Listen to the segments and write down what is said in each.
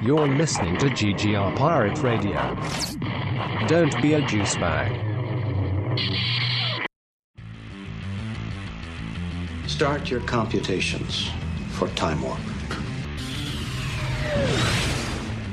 You're listening to GGR Pirate Radio. Don't be a juice bag. Start your computations for Time Warp.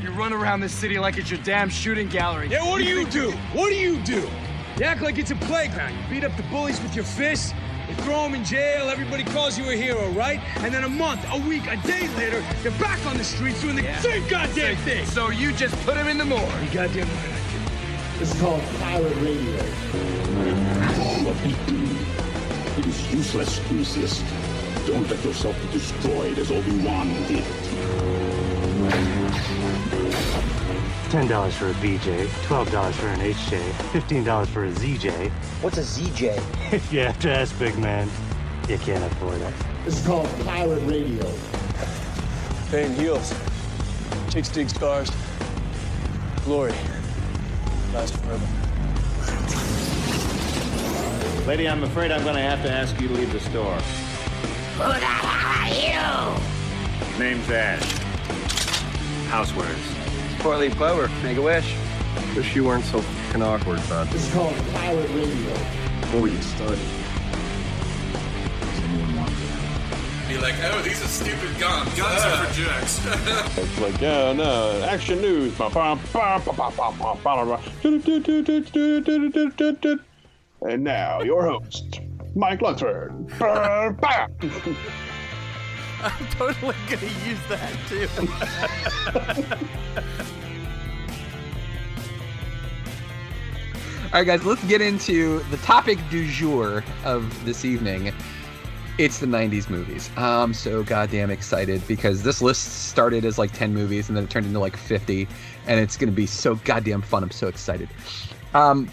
You run around this city like it's your damn shooting gallery. Yeah, what do you do? What do you do? You act like it's a playground. You beat up the bullies with your fists. You throw them in jail. Everybody calls you a hero, right? And then a month, a week, a day later, you're back on the streets doing the Yeah. same goddamn thing. So you just put him in the morgue. You goddamn right I This is called pirate radio. It is useless to resist. Don't let yourself be destroyed as Obi-Wan did. Ten dollars for a BJ, twelve dollars for an HJ, fifteen dollars for a ZJ. What's a ZJ? If you have to ask, big man, you can't afford it. This is called pirate radio. Pain heals. Chicks dig scars. Glory. Lasts forever. Lady, I'm afraid I'm going to have to ask you to leave the store. Who the hell are you? Name's Ash. Housewares. Four-leaf clover. Make a wish. Wish you weren't so fucking awkward, bud. This is called pirate radio. Before we get started, does anyone want to? Be like, oh, these are stupid guns. Guns are for jerks. It's like, yeah, no, action news. And now, your host, Mike Lunsford. I'm totally gonna use that too. All right, guys, let's get into the topic du jour of this evening. It's the 90s movies. I'm so goddamn excited because this list started as like 10 movies and then it turned into like 50, and it's going to be so goddamn fun. I'm so excited. Um,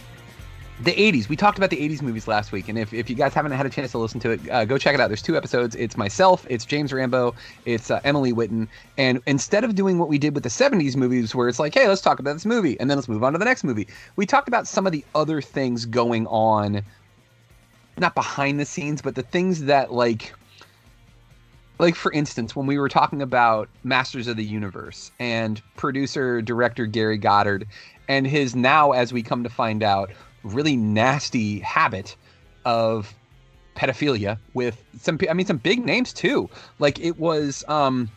the 80s. We talked about the 80s movies last week, and if, if you guys haven't had a chance to listen to it, uh, go check it out. There's two episodes. It's myself, it's James Rambo, it's uh, Emily Witten. And instead of doing what we did with the 70s movies, where it's like, hey, let's talk about this movie, and then let's move on to the next movie, we talked about some of the other things going on, not behind the scenes, but the things that, like, like for instance when we were talking about masters of the universe and producer director gary goddard and his now as we come to find out really nasty habit of pedophilia with some i mean some big names too. Like it was um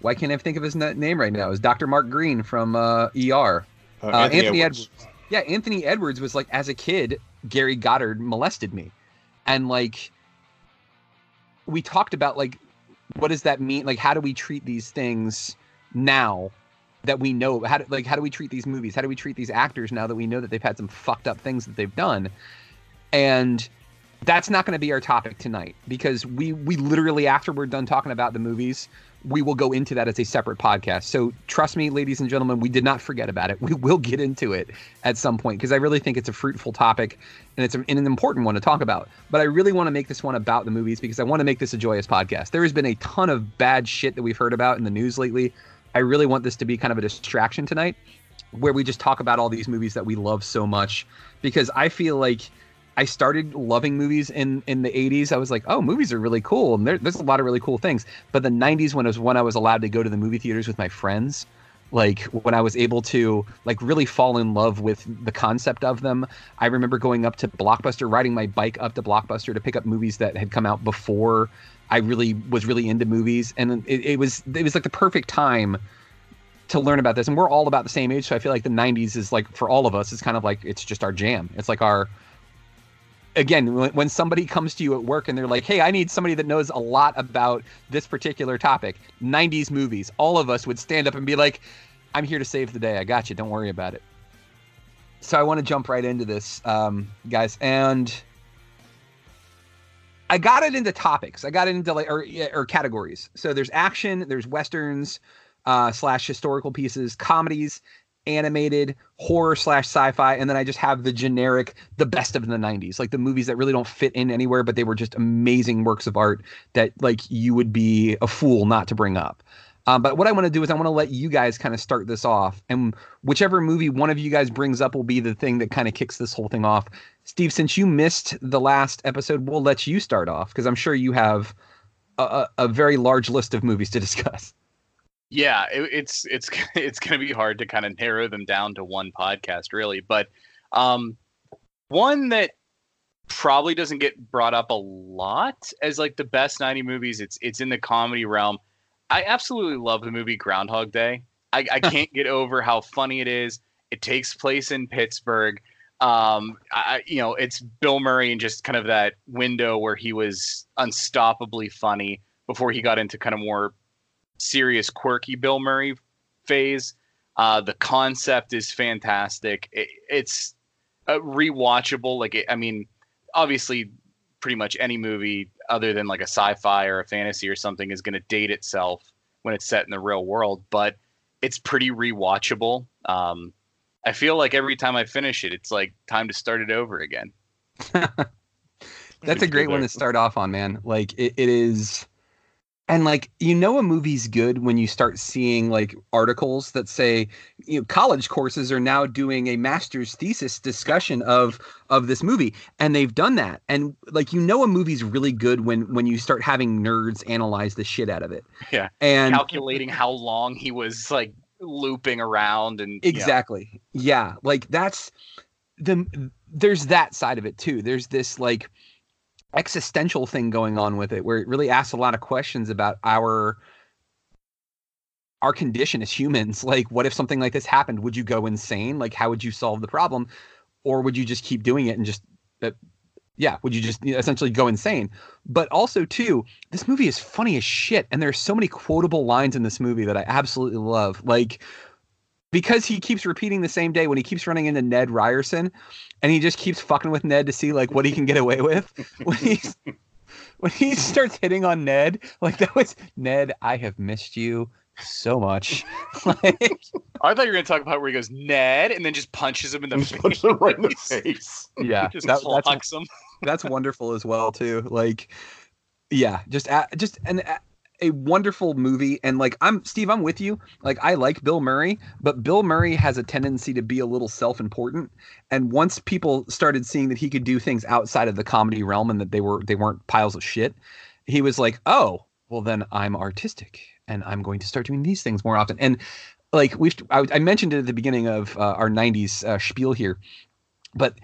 why can't i think of his name right now? It was dr mark green from uh er Uh, uh, Anthony anthony, Edwards. edwards. yeah anthony edwards was like as a kid gary goddard molested me. And like we talked about like what does that mean? Like how do we treat these things now that we know how do, like how do we treat these movies? How do we treat these actors now that we know that they've had some fucked up things that they've done? And that's not going to be our topic tonight because we we literally after we're done talking about the movies we will go into that as a separate podcast. So trust me ladies and gentlemen we did not forget about it. We will get into it at some point because i really think it's a fruitful topic and it's a, and an important one to talk about. But i really want to make this one about the movies because i want to make this a joyous podcast. There has been a ton of bad shit that we've heard about in the news lately i really want this to be kind of a distraction tonight where we just talk about all these movies that we love so much because I feel like I started loving movies in in the 80s. I was like, "Oh, movies are really cool." And there, there's a lot of really cool things. But the 90s when it was when I was allowed to go to the movie theaters with my friends, like when I was able to like really fall in love with the concept of them. I remember going up to Blockbuster, riding my bike up to Blockbuster to pick up movies that had come out before I really was really into movies and it, it was it was like the perfect time to learn about this. And we're all about the same age so i feel like the 90s is like for all of us it's kind of like it's just our jam. It's like our again when, somebody comes to you at work and they're like hey i need somebody that knows a lot about this particular topic. 90s movies all of us would stand up and be like i'm here to save the day. I got you. Don't worry about it. So i want to jump right into this um, guys and i got it into topics i got it into like or, or categories so there's action there's westerns uh, slash historical pieces, comedies, animated, horror slash sci-fi, and then I just have the generic, the best of the '90s, like the movies that really don't fit in anywhere, but they were just amazing works of art that like you would be a fool not to bring up. Um, but what I want to do is I want to let you guys kind of start this off, and whichever movie one of you guys brings up will be the thing that kind of kicks this whole thing off. Steve, since you missed the last episode, we'll let you start off because I'm sure you have a, a very large list of movies to discuss. Yeah, it, it's it's it's going to be hard to kind of narrow them down to one podcast, really. But um, one that probably doesn't get brought up a lot as like the best 90 movies. It's it's in the comedy realm. I absolutely love the movie Groundhog Day. I, I can't get over how funny it is. It takes place in Pittsburgh. Um, I, you know, it's Bill Murray and just kind of that window where he was unstoppably funny before he got into kind of more serious, quirky Bill Murray phase. Uh, the concept is fantastic. It, it's uh, rewatchable. Like, it, I mean, obviously, pretty much any movie other than like a sci-fi or a fantasy or something is going to date itself when it's set in the real world. But it's pretty rewatchable. Um, I feel like every time I finish it, it's like time to start it over again. That's a great one to start off on, man. Like it, it is and like you know a movie's good when you start seeing like articles that say you know college courses are now doing a master's thesis discussion of of this movie and they've done that. And like you know a movie's really good when when you start having nerds analyze the shit out of it. Yeah. And calculating how long he was like looping around and exactly. Yeah. Like that's the there's that side of it too. There's this like existential thing going on with it where it really asks a lot of questions about our our condition as humans. Like what if something like this happened? Would you go insane? Like how would you solve the problem? Or would you just keep doing it and just uh, yeah would you just essentially go insane? But also too this movie is funny as shit and there's so many quotable lines in this movie that i absolutely love. Like because he keeps repeating the same day when he keeps running into Ned Ryerson and he just keeps fucking with Ned to see like what he can get away with. When he when he starts hitting on Ned, like that was Ned, I have missed you so much. like, I thought you were gonna talk about where he goes Ned and then just punches him in the face. Punches him right in the face. Yeah, just that, that's, him. that's wonderful as well too. Like, yeah, just just and a wonderful movie and like i'm steve i'm with you. Like i like bill murray but bill murray has a tendency to be a little self-important and once people started seeing that he could do things outside of the comedy realm and that they were they weren't piles of shit he was like oh well then i'm artistic and i'm going to start doing these things more often. And like we've i, I mentioned it at the beginning of uh, our 90s uh, spiel here but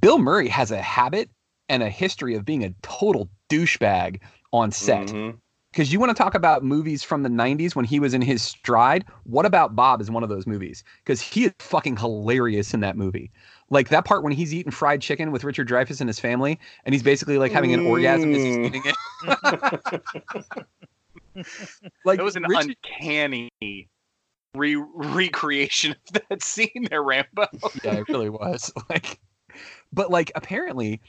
bill murray has a habit and a history of being a total douchebag on set. Mm-hmm. Because you want to talk about movies from the 90s when he was in his stride what about bob is one of those movies because he is fucking hilarious in that movie like that part when he's eating fried chicken with richard dreyfuss and his family and he's basically like having an orgasm as he's Mm. eating it like it was an Richard- uncanny re- recreation of that scene there, Rambo. yeah, it really was. Like, but like apparently,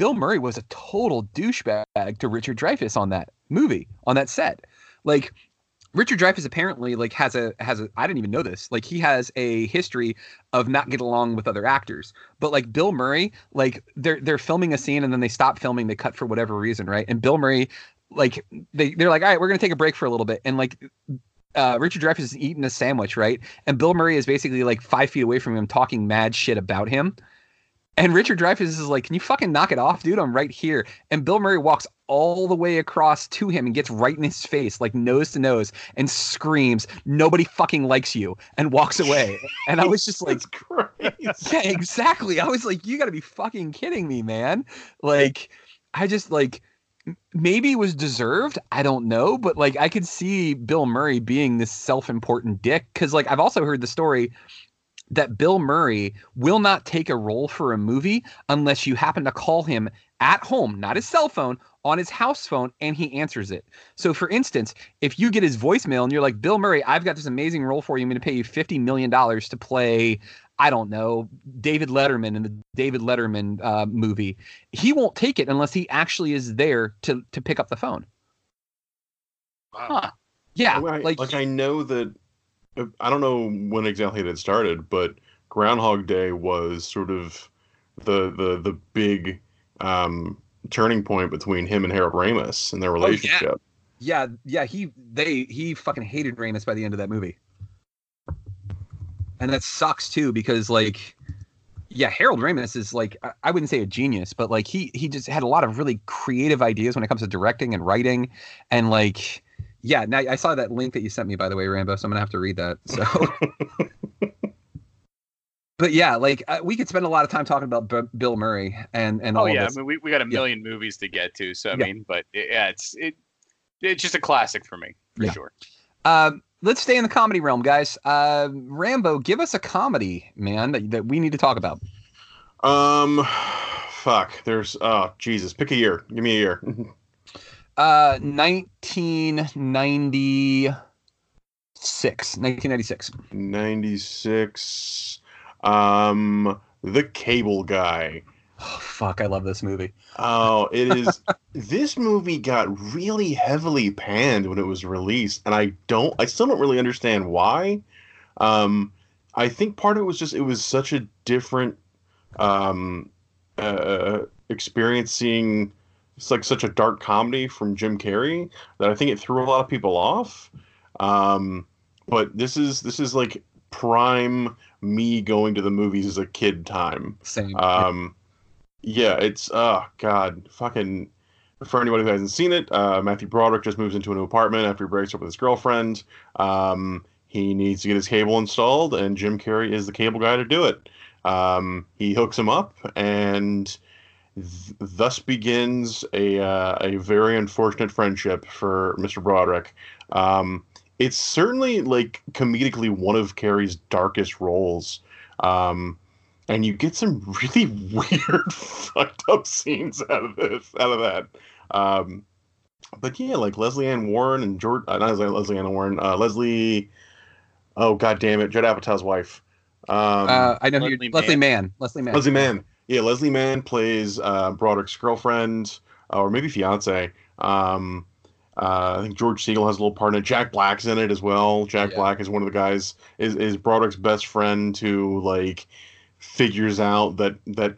Bill Murray was a total douchebag to Richard Dreyfuss on that movie, on that set. Like, Richard Dreyfuss apparently like has a has a I didn't even know this. Like, he has a history of not getting along with other actors. But like Bill Murray, like they're they're filming a scene and then they stop filming, they cut for whatever reason, right? And Bill Murray, like they they're like, all right, we're gonna take a break for a little bit, and like uh, Richard Dreyfuss is eating a sandwich, right? And Bill Murray is basically like five feet away from him, talking mad shit about him. And Richard Dreyfuss is like, "Can you fucking knock it off, dude? I'm right here." And Bill Murray walks all the way across to him and gets right in his face, like nose to nose, and screams, "Nobody fucking likes you," and walks away. And I was just like, "Yeah, exactly." I was like, "You got to be fucking kidding me, man!" Like, I just like maybe it was deserved i don't know but like i could see bill murray being this self-important dick because like i've also heard the story that bill murray will not take a role for a movie unless you happen to call him at home not his cell phone on his house phone and he answers it so for instance if you get his voicemail and you're like bill murray i've got this amazing role for you i'm going to pay you 50 million dollars to play I don't know, David Letterman in the David Letterman uh, movie, he won't take it unless he actually is there to to pick up the phone. Huh. Yeah, I, like like I know that I don't know when exactly it had started, but Groundhog Day was sort of the the the big um, turning point between him and Harold Ramis and their relationship. yeah, yeah, he they he fucking hated Ramis by the end of that movie. And that sucks too because like yeah, Harold Ramis is like I- I wouldn't say a genius, but like he he just had a lot of really creative ideas when it comes to directing and writing, and like yeah. Now I saw that link that you sent me by the way, Rambo. So I'm gonna have to read that. So. But yeah, like uh, we could spend a lot of time talking about B- Bill Murray and and Oh all yeah, I this. mean we, we got a Yeah. million movies to get to, so I Yeah. mean, but it, yeah, it's it it's just a classic for me for Yeah. sure. Um, let's stay in the comedy realm, guys. Uh, Rambo, give us a comedy, man, that, that we need to talk about. Um, fuck. There's oh Jesus. Pick a year. Give me a year. Uh, 1996. 1996. 96. Um, The Cable Guy. Oh, fuck, I love this movie. Oh, it is. this movie got really heavily panned when it was released, and I don't. I still don't really understand why. Um, I think part of it was just it was such a different um, uh, experience seeing it's like such a dark comedy from Jim Carrey that I think it threw a lot of people off. Um, but this is this is like prime me going to the movies as a kid time. Same. Um, yeah, it's oh god, fucking. For anyone who hasn't seen it, uh, Matthew Broderick just moves into a new apartment after he breaks up with his girlfriend. Um, he needs to get his cable installed, and Jim Carrey is the cable guy to do it. Um, he hooks him up, and th- thus begins a uh, a very unfortunate friendship for Mr. Broderick. Um, it's certainly like comedically one of Carrey's darkest roles. Um, and you get some really weird, fucked up scenes out of this, out of that. Um, but yeah, like Leslie Ann Warren and George, uh, not Leslie, Leslie Ann Warren, uh, Leslie. Oh god damn it, Judd Apatow's wife. Um, uh, I know who Leslie you're, Leslie Mann. Leslie Mann. Leslie Mann. Yeah, Leslie Mann plays uh, Broderick's girlfriend, uh, or maybe fiance. Um, uh, I think George Siegel has a little part in it. Jack Black's in it as well. Jack Yeah. Black is one of the guys. Is is Broderick's best friend who like figures out that that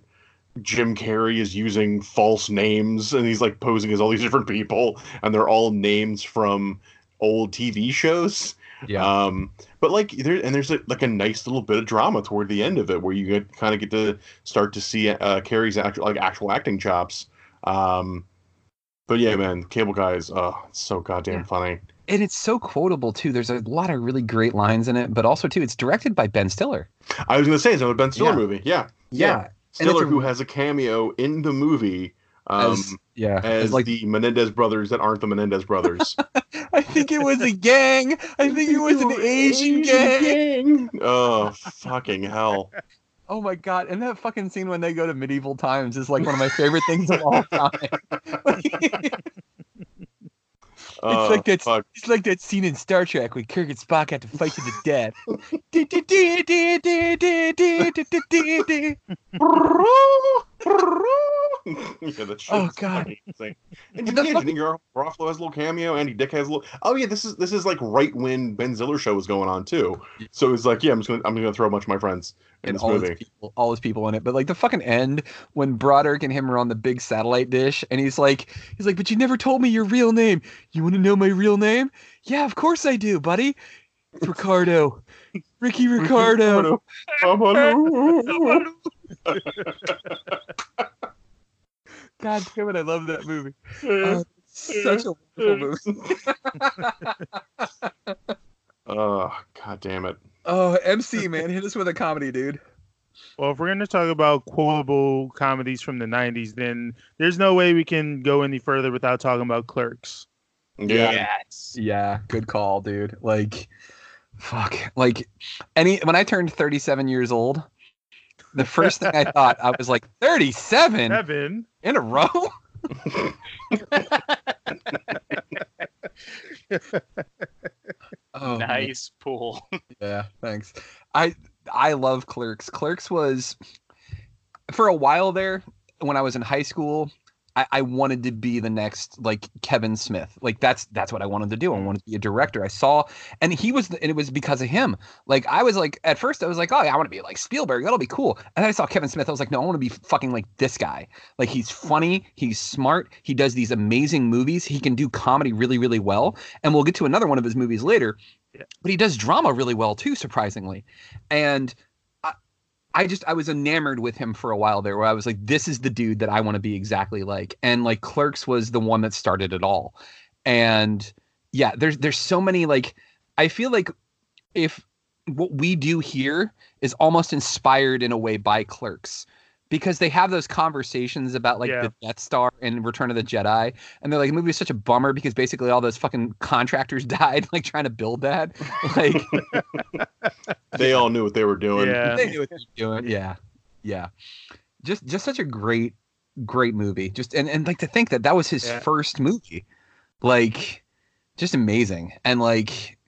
Jim Carrey is using false names and he's like posing as all these different people and they're all names from old TV shows. Yeah. Um, but like there and there's like, like a nice little bit of drama toward the end of it where you get kind of get to start to see uh, Carrey's actual like actual acting chops. Um, but yeah, man, Cable Guy is oh, so goddamn funny. and it's so quotable too. There's a lot of really great lines in it, but also too, it's directed by Ben Stiller. I was gonna say it's another Ben Stiller Yeah. movie. Yeah, Yeah. It's Stiller a- who has a cameo in the movie. Um, As- yeah, as, as like- the Menendez brothers that aren't the Menendez brothers. I think it was a gang. I think it was an Asian gang. oh fucking hell! Oh my god! And that fucking scene when they go to medieval times is like one of my favorite things of all time. Oh, it's like oh, that. fuck. It's like that scene in Star Trek when Kirk and Spock had to fight to the death. yeah, that's Oh, God. Insane. And you can't think Gar- Garofalo has a little cameo. Andy Dick has a little. Oh yeah, this is this is like right when Ben Stiller show was going on too. So it's like, yeah, I'm just gonna I'm gonna throw a bunch of my friends in and this all his movie. people, all his people in it. But like the fucking end when Broderick and him are on the big satellite dish, and he's like, he's like, but you never told me your real name. You want to know my real name? Yeah, of course I do, buddy. It's Ricardo, Ricky Ricardo. God damn it, I love that movie. Oh, such a wonderful movie. Oh god damn it! oh, MC man, hit us with a comedy, dude. Well, if we're going to talk about quotable comedies from the 90s, then there's no way we can go any further without talking about Clerks. Yeah. Yeah, good call, dude. Like, fuck. Like, any when I turned 37 years old, the first thing I thought I was like, 37 Seven. in a row. oh, man. nice pool. Yeah, thanks. I I love Clerks. Clerks was for a while there when I was in high school. I, I wanted to be the next like Kevin Smith. Like that's that's what I wanted to do. I wanted to be a director. I saw, and he was, and it was because of him. Like I was like at first I was like, oh, yeah, I want to be like Spielberg. That'll be cool. And then I saw Kevin Smith. I was like, no, I want to be fucking like this guy. Like he's funny. He's smart. He does these amazing movies. He can do comedy really really well. And we'll get to another one of his movies later but he does drama really well too surprisingly and I, just I was enamored with him for a while there where I was like this is the dude that I want to be exactly like and like Clerks was the one that started it all. And yeah, there's there's so many like I feel like if what we do here is almost inspired in a way by Clerks because they have those conversations about like Yeah. the Death Star and Return of the Jedi, and they're like, the movie is such a bummer because basically all those fucking contractors died like trying to build that. Like They all knew what they were doing. Yeah. they knew what they were doing. Yeah, yeah. Just just such a great great movie. Just and and like to think that that was his Yeah. first movie, like just amazing. And like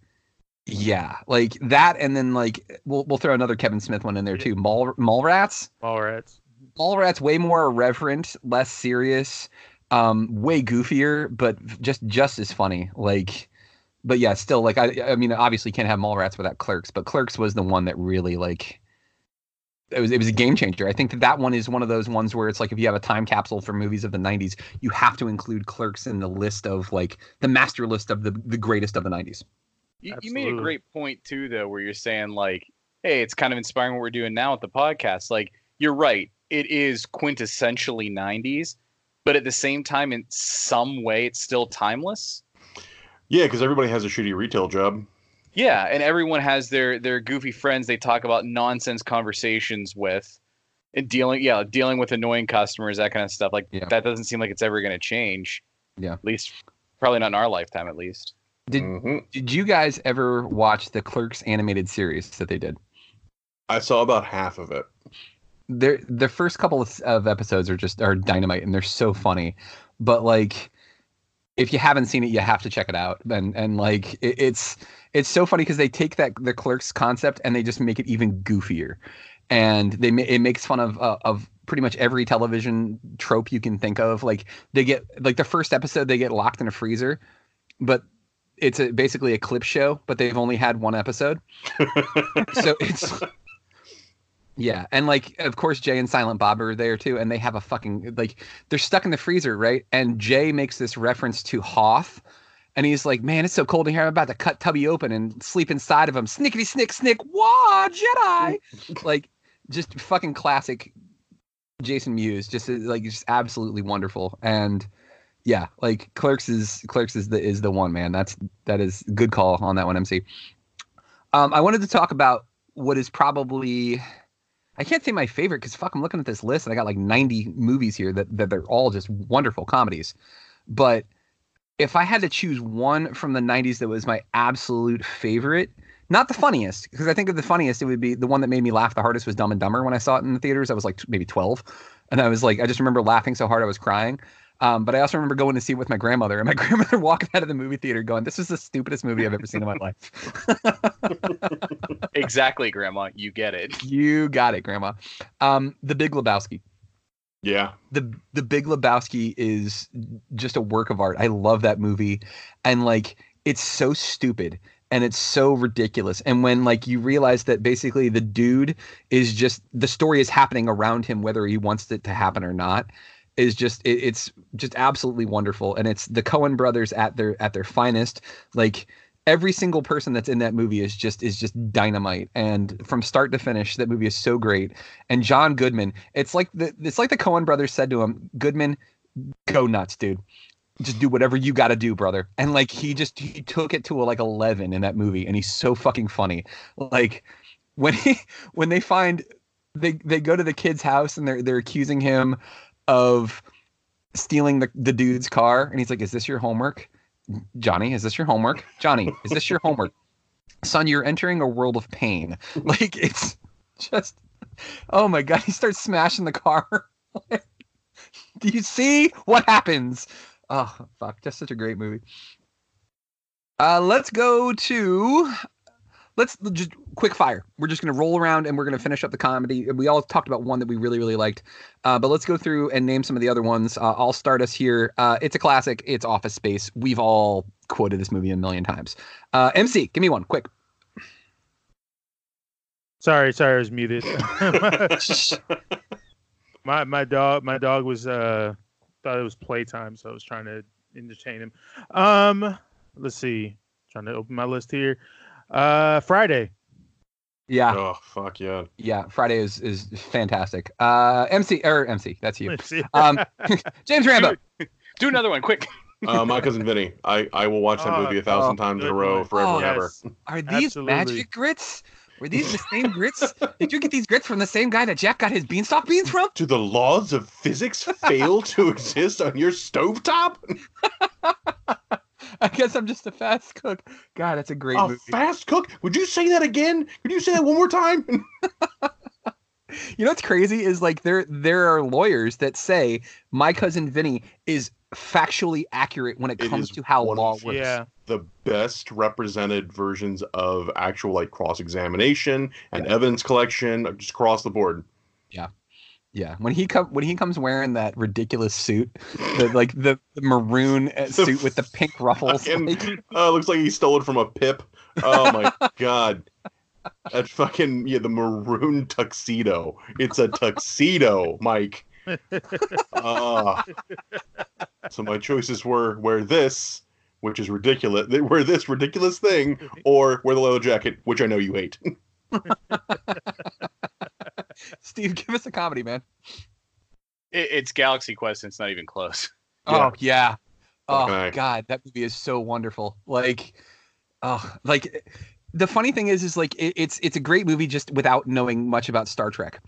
yeah, like that, and then like we'll we'll throw another Kevin Smith one in there too. Mall Mallrats. Mallrats. Mallrats way more irreverent, less serious, um, way goofier, but just just as funny. Like, but yeah, still like I I mean obviously you can't have Mallrats without Clerks, but Clerks was the one that really like it was it was a game changer. I think that that one is one of those ones where it's like if you have a time capsule for movies of the 90s, you have to include Clerks in the list of like the master list of the the greatest of the 90s. You, you made a great point too, though, where you're saying like, "Hey, it's kind of inspiring what we're doing now with the podcast." Like, you're right; it is quintessentially '90s, but at the same time, in some way, it's still timeless. Yeah, because everybody has a shitty retail job. Yeah, and everyone has their their goofy friends they talk about nonsense conversations with, and dealing yeah dealing with annoying customers that kind of stuff. Like that doesn't seem like it's ever going to change. Yeah, at least probably not in our lifetime, at least. Did mm-hmm. did you guys ever watch the Clerks animated series that they did? I saw about half of it. They're, the first couple of, of episodes are just are dynamite and they're so funny, but like if you haven't seen it, you have to check it out. And and like it, it's it's so funny because they take that the Clerks concept and they just make it even goofier, and they it makes fun of uh, of pretty much every television trope you can think of. Like they get like the first episode they get locked in a freezer, but it's a, basically a clip show, but they've only had one episode. so it's yeah, and like of course Jay and Silent Bob are there too, and they have a fucking like they're stuck in the freezer, right? And Jay makes this reference to Hoth, and he's like, "Man, it's so cold in here. I'm about to cut Tubby open and sleep inside of him. Snickety snick snick. Wah, Jedi!" like just fucking classic Jason Mewes. Just uh, like just absolutely wonderful. And yeah, like Clerks is Clerks is the is the one man. That's that is good call on that one, MC. Um, I wanted to talk about what is probably I can't say my favorite because fuck, I'm looking at this list and I got like 90 movies here that, that they're all just wonderful comedies. But if I had to choose one from the 90s that was my absolute favorite, not the funniest, because I think of the funniest, it would be the one that made me laugh the hardest was Dumb and Dumber when I saw it in the theaters. I was like maybe 12. And I was like, I just remember laughing so hard I was crying. Um, but I also remember going to see it with my grandmother, and my grandmother walking out of the movie theater going, "This is the stupidest movie I've ever seen in my life." exactly, Grandma. You get it. You got it, Grandma. Um, the Big Lebowski. Yeah. The The Big Lebowski is just a work of art. I love that movie, and like it's so stupid and it's so ridiculous. And when like you realize that basically the dude is just the story is happening around him, whether he wants it to happen or not, is just it, it's just absolutely wonderful. And it's the Coen brothers at their at their finest. Like every single person that's in that movie is just is just dynamite. And from start to finish that movie is so great. And john goodman it's like the it's like the coen brothers said to him goodman go nuts dude. Just do whatever you got to do brother. And like he just he took it to a, like 11 in that movie and he's so fucking funny. Like when he when they find they they go to the kid's house and they're they're accusing him of stealing the, the dude's car and he's like is this your homework Johnny, is this your homework? Johnny, is this your homework? Son, you're entering a world of pain. Like it's just oh my god, he starts smashing the car. Do you see what happens? Oh fuck, just such a great movie. Uh let's go to let's just quick fire. We're just going to roll around and we're going to finish up the comedy. We all talked about one that we really, really liked, uh, but let's go through and name some of the other ones. Uh, I'll start us here. Uh, it's a classic. It's Office Space. We've all quoted this movie a million times. Uh, MC, give me one quick. Sorry, sorry, I was muted. my my dog my dog was uh thought it was playtime, so I was trying to entertain him. Um, let's see, trying to open my list here. Uh, Friday. Yeah. Oh fuck yeah. Yeah, Friday is is fantastic. Uh, MC or MC, that's you. Um, James Rambo. Do another one, quick. Uh, my cousin Vinny. I, I will watch that Oh, movie a thousand oh, times in a row forever Oh, and ever. Yes. Are these Absolutely. magic grits? Were these the same grits? Did you get these grits from the same guy that Jack got his beanstalk beans from? Do the laws of physics fail to exist on your stovetop? I guess I'm just a fast cook. God, that's a great A movie. fast cook? Would you say that again? Could you say that one more time? You know what's crazy is like there there are lawyers that say my cousin Vinny is factually accurate when it It comes to how law works. Yeah. the best represented versions of actual like cross examination and evidence collection, just across the board. Yeah, when he come when he comes wearing that ridiculous suit, the like the, the maroon uh, suit with the pink ruffles, Fucking- like, uh, looks like he stole it from a pip. Oh my god. That fucking yeah, the maroon tuxedo. It's a tuxedo, Mike. Ah. so my choices were wear this, which is ridiculous. Wear this ridiculous thing, or wear the leather jacket, which I know you hate. Steve, give us a comedy, man. It, it's Galaxy Quest. And it's not even close. Oh yeah. Oh Fucking A. god, that movie is so wonderful. Like, oh, like the funny thing is, is like it, it's it's a great movie just without knowing much about Star Trek.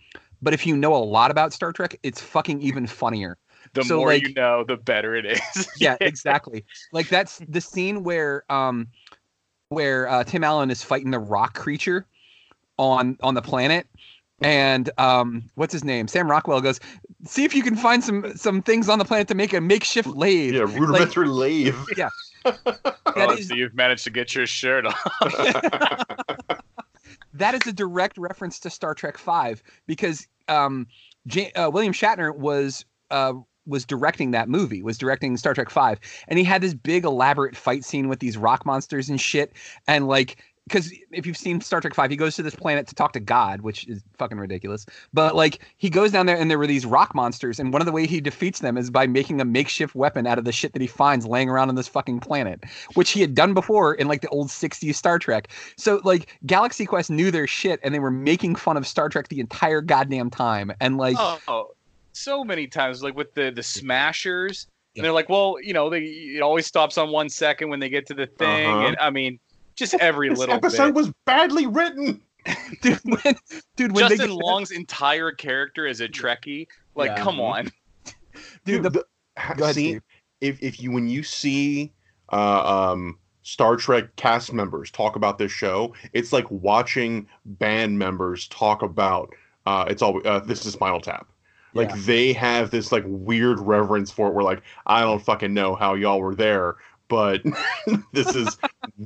But if you know a lot about Star Trek, it's fucking even funnier. The So, more like- you know, the better it is. yeah, exactly. Like that's the scene where um where uh, Tim Allen is fighting the rock creature on on the planet. And um, what's his name? Sam Rockwell goes, see if you can find some some things on the planet to make a makeshift lathe. Yeah, rudimentary lathe. Yeah, oh, is- so you've managed to get your shirt off. that is a direct reference to Star Trek Five because um, J- uh, William Shatner was uh, was directing that movie, was directing Star Trek Five, and he had this big elaborate fight scene with these rock monsters and shit, and like. Because if you've seen Star Trek Five, he goes to this planet to talk to God, which is fucking ridiculous. But like, he goes down there, and there were these rock monsters, and one of the way he defeats them is by making a makeshift weapon out of the shit that he finds laying around on this fucking planet, which he had done before in like the old '60s Star Trek. So like Galaxy Quest knew their shit and they were making fun of Star Trek the entire goddamn time. And like oh, so many times, like with the the Smashers, and they're like, well, you know, they it always stops on one second when they get to the thing, Uh-huh. and I mean, just every This little episode bit. was badly written. dude, when, dude, when Justin they Long's entire character as a Trekkie, like, Yeah. come on. dude, the, ha- Go ahead, see, Steve. if if you when you see uh, um, Star Trek cast members talk about this show, it's like watching band members talk about uh, it's all uh, this is Spinal Tap. Like Yeah. they have this like weird reverence for it. Where like I don't fucking know how y'all were there, but this is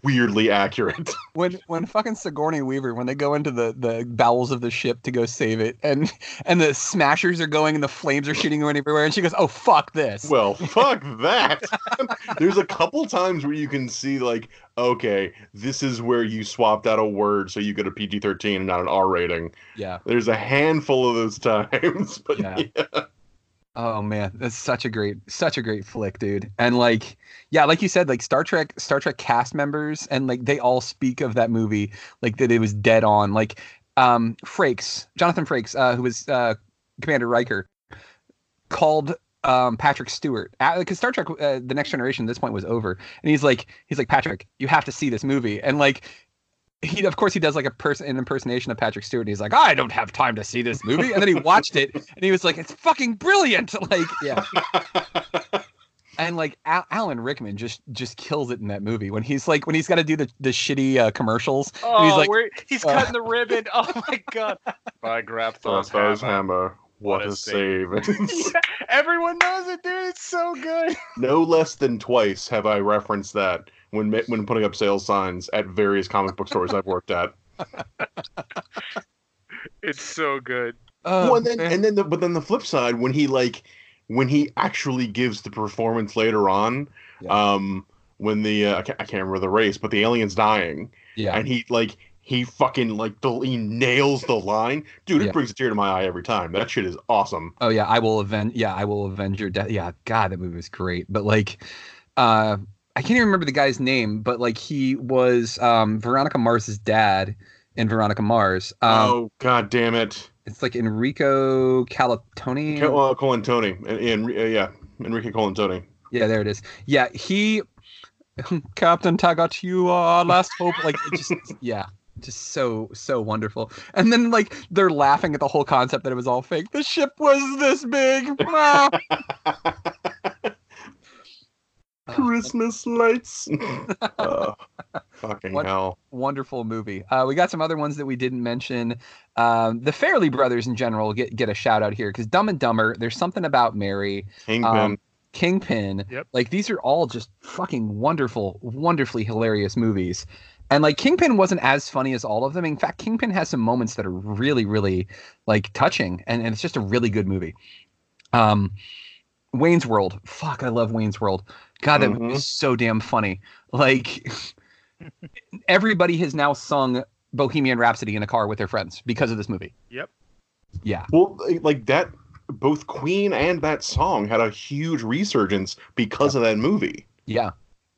weirdly accurate. when when fucking Sigourney Weaver when they go into the the bowels of the ship to go save it and and the smashers are going and the flames are shooting everywhere and she goes oh fuck this Well, fuck that. There's a couple times where you can see like, okay, this is where you swapped out a word so you get a PG-13 and not an R rating. yeah There's a handful of those times, but Yeah. yeah. Oh man, that's such a great, such a great flick, dude. And like, yeah, like you said, like Star Trek, Star Trek cast members, and like they all speak of that movie like that it was dead on. Like, um, Frakes, Jonathan Frakes, uh, who was uh, Commander Riker, called um Patrick Stewart because Star Trek, uh, the Next Generation, at this point was over, and he's like, he's like Patrick, you have to see this movie, and like. He of course he does like a person an impersonation of Patrick Stewart. And he's like, I don't have time to see this movie, and then he watched it and he was like, it's fucking brilliant. Like, yeah, and like Al- Alan Rickman just just kills it in that movie when he's like when he's got to do the the shitty uh, commercials. and Oh, he's like, where he's uh, cutting the ribbon. Oh my god! By grab Those Thor's hammer. hammer. What, What a a save. Yeah, everyone knows it, dude. It's so good. no less than twice have I referenced that when when putting up sales signs at various comic book stores I've worked at. It's so good. uh, well, and then, man. and then the, but then the flip side when he like when he actually gives the performance later on Yeah. um when the uh, I, can't, I can't remember the race but the alien's dying yeah, and he like he fucking like the, he nails the line dude Yeah. it brings a tear to my eye every time that shit is awesome oh yeah, I will avenge. Yeah, I will avenge your death. Yeah, God, that movie was great. But like, uh, I can't even remember the guy's name, but like he was um Veronica Mars's dad in Veronica Mars. Um, oh god damn it! It's like Enrico Calatoni. Cal- uh, Colantoni, and, uh, yeah, Enrique Colantoni. Yeah, there it is. Yeah, he, Captain Taggart, you are last hope. Like, it just yeah, just so so wonderful. And then like they're laughing at the whole concept that it was all fake. The ship was this big. Christmas lights. oh, fucking What- hell. Wonderful movie. Uh, we got some other ones that we didn't mention. Um, the Farrelly brothers in general get get a shout out here because Dumb and Dumber. There's something about Mary. Kingpin. Um, Kingpin. Yep. Like these are all just fucking wonderful, wonderfully hilarious movies. And like Kingpin wasn't as funny as all of them. In fact, Kingpin has some moments that are really, really like touching, and, and it's just a really good movie. Um, Wayne's World. Fuck, I love Wayne's World. God, that movie is mm-hmm. so damn funny. Like everybody has now sung Bohemian Rhapsody in a car with their friends because of this movie. Yep. Yeah. Well, like that, both Queen and that song had a huge resurgence because of that movie. Yeah.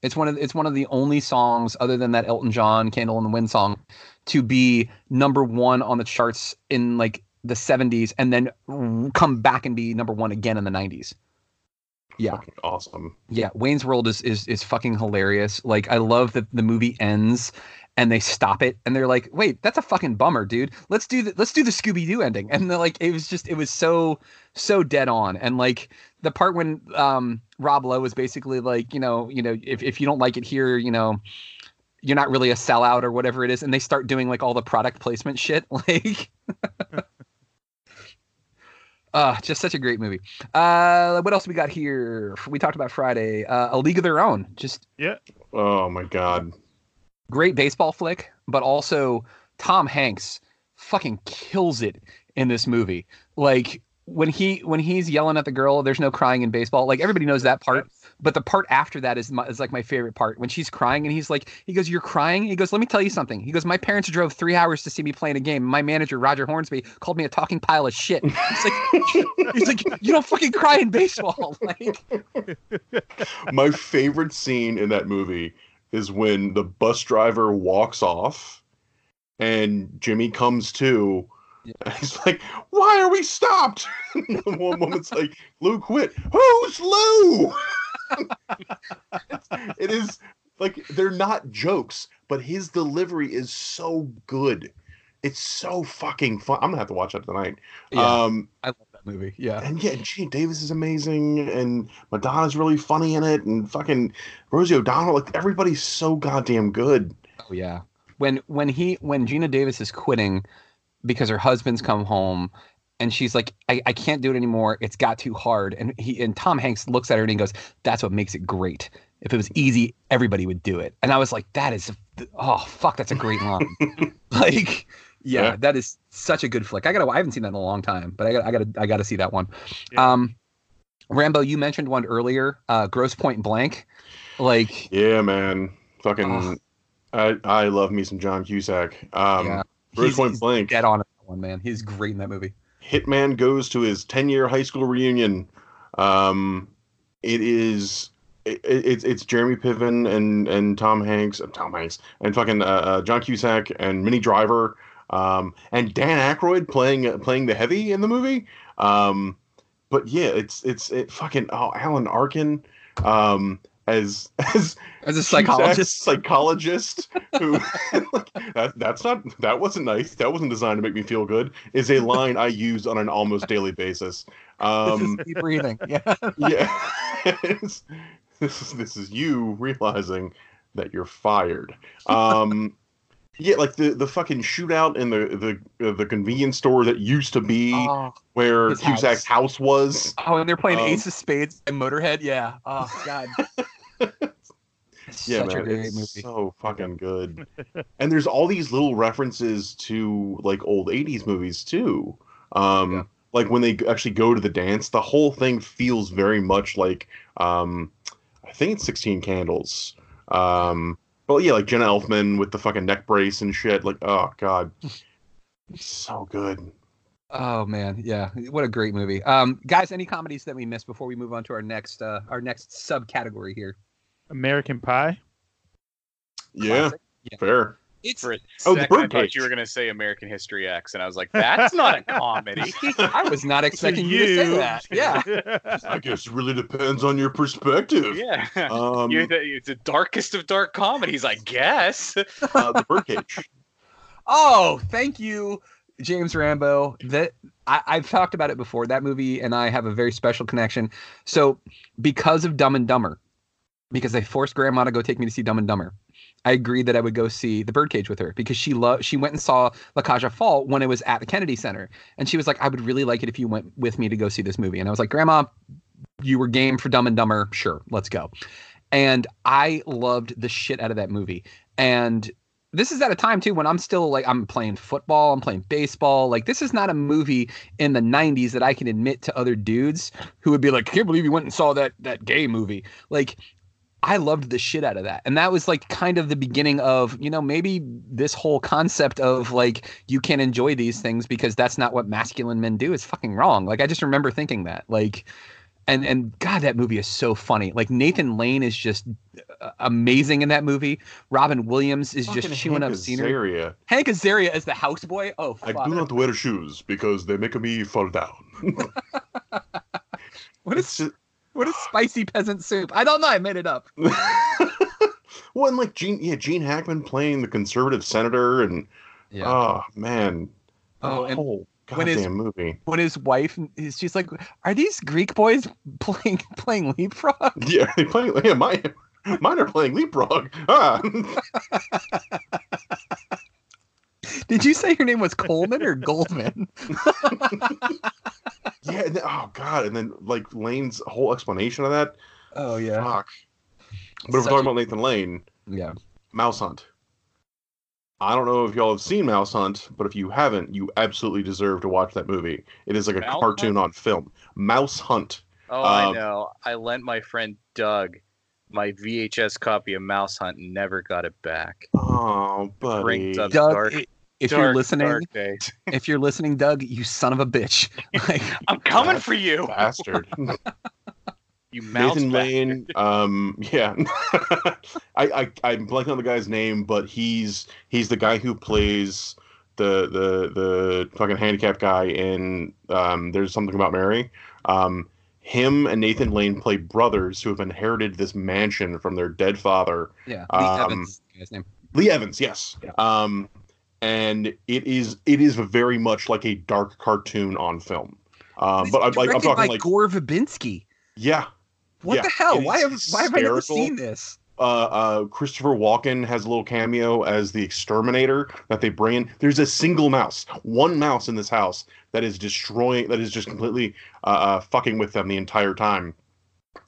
It's one of it's one of the only songs other than that Elton John Candle in the Wind song to be number 1 on the charts in like the 70s and then come back and be number 1 again in the 90s. Yeah. Fucking awesome. Yeah, Wayne's World is is is fucking hilarious. Like I love that the movie ends and they stop it and they're like, "Wait, that's a fucking bummer, dude. Let's do the let's do the Scooby Doo ending." And they're like, it was just it was so so dead on. And like the part when um Rob Lowe was basically like, you know, you know, if if you don't like it here, you know, you're not really a sellout or whatever it is, and they start doing like all the product placement shit, like. Uh, just such a great movie. Uh, what else we got here? We talked about Friday. Uh, A League of Their Own. Just Yeah. Oh my god. great baseball flick, but also Tom Hanks fucking kills it in this movie. Like when he when he's yelling at the girl, there's no crying in baseball. Like everybody knows that part, but the part after that is my, is like my favorite part. When she's crying and he's like, he goes, "You're crying." He goes, "Let me tell you something." He goes, "My parents drove three hours to see me playing a game. My manager Roger Hornsby called me a talking pile of shit." He's like, he's like, "You don't fucking cry in baseball." Like, My favorite scene in that movie is when the bus driver walks off and Jimmy comes to. And he's like, "Why are we stopped?" One woman's like, "Lou quit." Who's Lou? it is like they're not jokes, but his delivery is so good. It's so fucking fun. I'm gonna have to watch that tonight. Yeah. Um, I love that movie. Yeah. and yeah, Geena Davis is amazing, and Madonna's really funny in it, and fucking Rosie O'Donnell. Like everybody's so goddamn good. Oh yeah. When when he when Geena Davis is quitting because her husband's come home and she's like, I, I can't do it anymore. It's got too hard. And he and Tom Hanks looks at her and he goes, That's what makes it great. If it was easy, everybody would do it. And I was like, That is oh fuck, that's a great line. like yeah, Yeah. that is such a good flick. I gotta I haven't seen that in a long time, but I gotta I gotta I gotta see that one. Um Rambo, you mentioned one earlier, uh Grosse Pointe Blank. Like Yeah, man. Fucking, Ugh. I I love me some John Cusack. Um, Yeah. Bruce he's Blank. dead on that one, man. He's great in that movie. Hitman goes to his 10 year high school reunion. Um, it is. It, it's it's Jeremy Piven and and Tom Hanks, uh, Tom Hanks and fucking uh, uh, John Cusack and Minnie Driver, um, and Dan Aykroyd playing uh, playing the heavy in the movie. Um, but yeah, it's it's it fucking oh Alan Arkin, um, as as As a psychologist. psychologist who that, that's not that wasn't nice. That wasn't designed to make me feel good. Is a line I use on an almost daily basis. Um, this is breathing. Yeah. yeah, this is this is you realizing that you're fired. Um, yeah, like the the fucking shootout in the the uh, the convenience store that used to be Oh, where Cusack's house, was. Oh, and they're playing Um, Ace of Spades and Motorhead. Yeah. Oh God. Yeah, man, it's movie. so fucking good. and there's all these little references to like old '80s movies too. Um, Like when they actually go to the dance, the whole thing feels very much like um, I think it's Sixteen Candles. Um, but yeah, like Jenna Elfman with the fucking neck brace and shit. Like, oh god, so good. Oh man, yeah, what a great movie. Um, guys, any comedies that we missed before we move on to our next uh, our next subcategory here? American Pie. Yeah, Classic. Yeah. fair. For a Oh, the second, I thought you were going to say American History X, and I was like, that's not a comedy. I was not expecting you to say that. Yeah. I guess it really depends on your perspective. yeah. Um, You're the, it's the darkest of dark comedies, I guess. uh, the Birdcage. Oh, thank you, James Rambo. That I, I've talked about it before. That movie and I have a very special connection. So, because of Dumb and Dumber, because I forced Grandma to go take me to see Dumb and Dumber, I agreed that I would go see The Birdcage with her because she loved. She went and saw La Cage aux Folles when it was at the Kennedy Center, and she was like, "I would really like it if you went with me to go see this movie." And I was like, "Grandma, you were game for Dumb and Dumber. Sure, let's go." And I loved the shit out of that movie. And this is at a time too when I'm still like I'm playing football, I'm playing baseball. Like this is not a movie in the 90s that I can admit to other dudes who would be like, "I can't believe you went and saw that that gay movie." Like I loved the shit out of that. And that was like kind of the beginning of, you know, maybe this whole concept of like you can't enjoy these things because that's not what masculine men do is fucking wrong. Like I just remember thinking that. Like and and god that movie is so funny like nathan lane is just uh, amazing in that movie robin williams is just chewing Hank up scenery Azaria. hank azaria as the houseboy oh I do not wear shoes because they make me fall down. what is what is spicy peasant soup i don't know i made it up well, and like Gene, yeah, Gene Hackman playing the conservative senator, and Yeah. oh man, Oh, the and whole when his- goddamn movie. when his wife is she's like are these greek boys playing playing leapfrog Yeah, they playing. Yeah, my mine are playing leapfrog. Ah, did you say your name was coleman or goldman yeah. And then, oh god, and then like Lane's whole explanation of that. oh yeah Fuck. But if Such we're a- talking about Nathan Lane, yeah Mouse Hunt. I don't know if y'all have seen Mouse Hunt, but if you haven't, you absolutely deserve to watch that movie. It is like a Mouse cartoon on film. Mouse Hunt. Oh, I Um, know. I lent my friend Doug my VHS copy of Mouse Hunt and never got it back. Oh, buddy. Doug, dark, if dark, you're listening if you're listening doug you son of a bitch like I'm coming for you, Bastard. you mouse Nathan bastard. Lane. Um, yeah, I, I I'm blanking on the guy's name, but he's he's the guy who plays the the the fucking handicapped guy in um. There's something about Mary. Um, him and Nathan Lane play brothers who have inherited this mansion from their dead father. yeah lee Um, evans is the guy's name Lee Evans, yes. Um, and it is it is very much like a dark cartoon on film. Um, but I'm like I'm talking like gore verbinski yeah. what yeah, the hell why have why have i never seen this uh, uh, Christopher Walken has a little cameo as the exterminator that they bring in. There's a single mouse, one mouse in this house that is destroying, that is just completely uh, uh, fucking with them the entire time.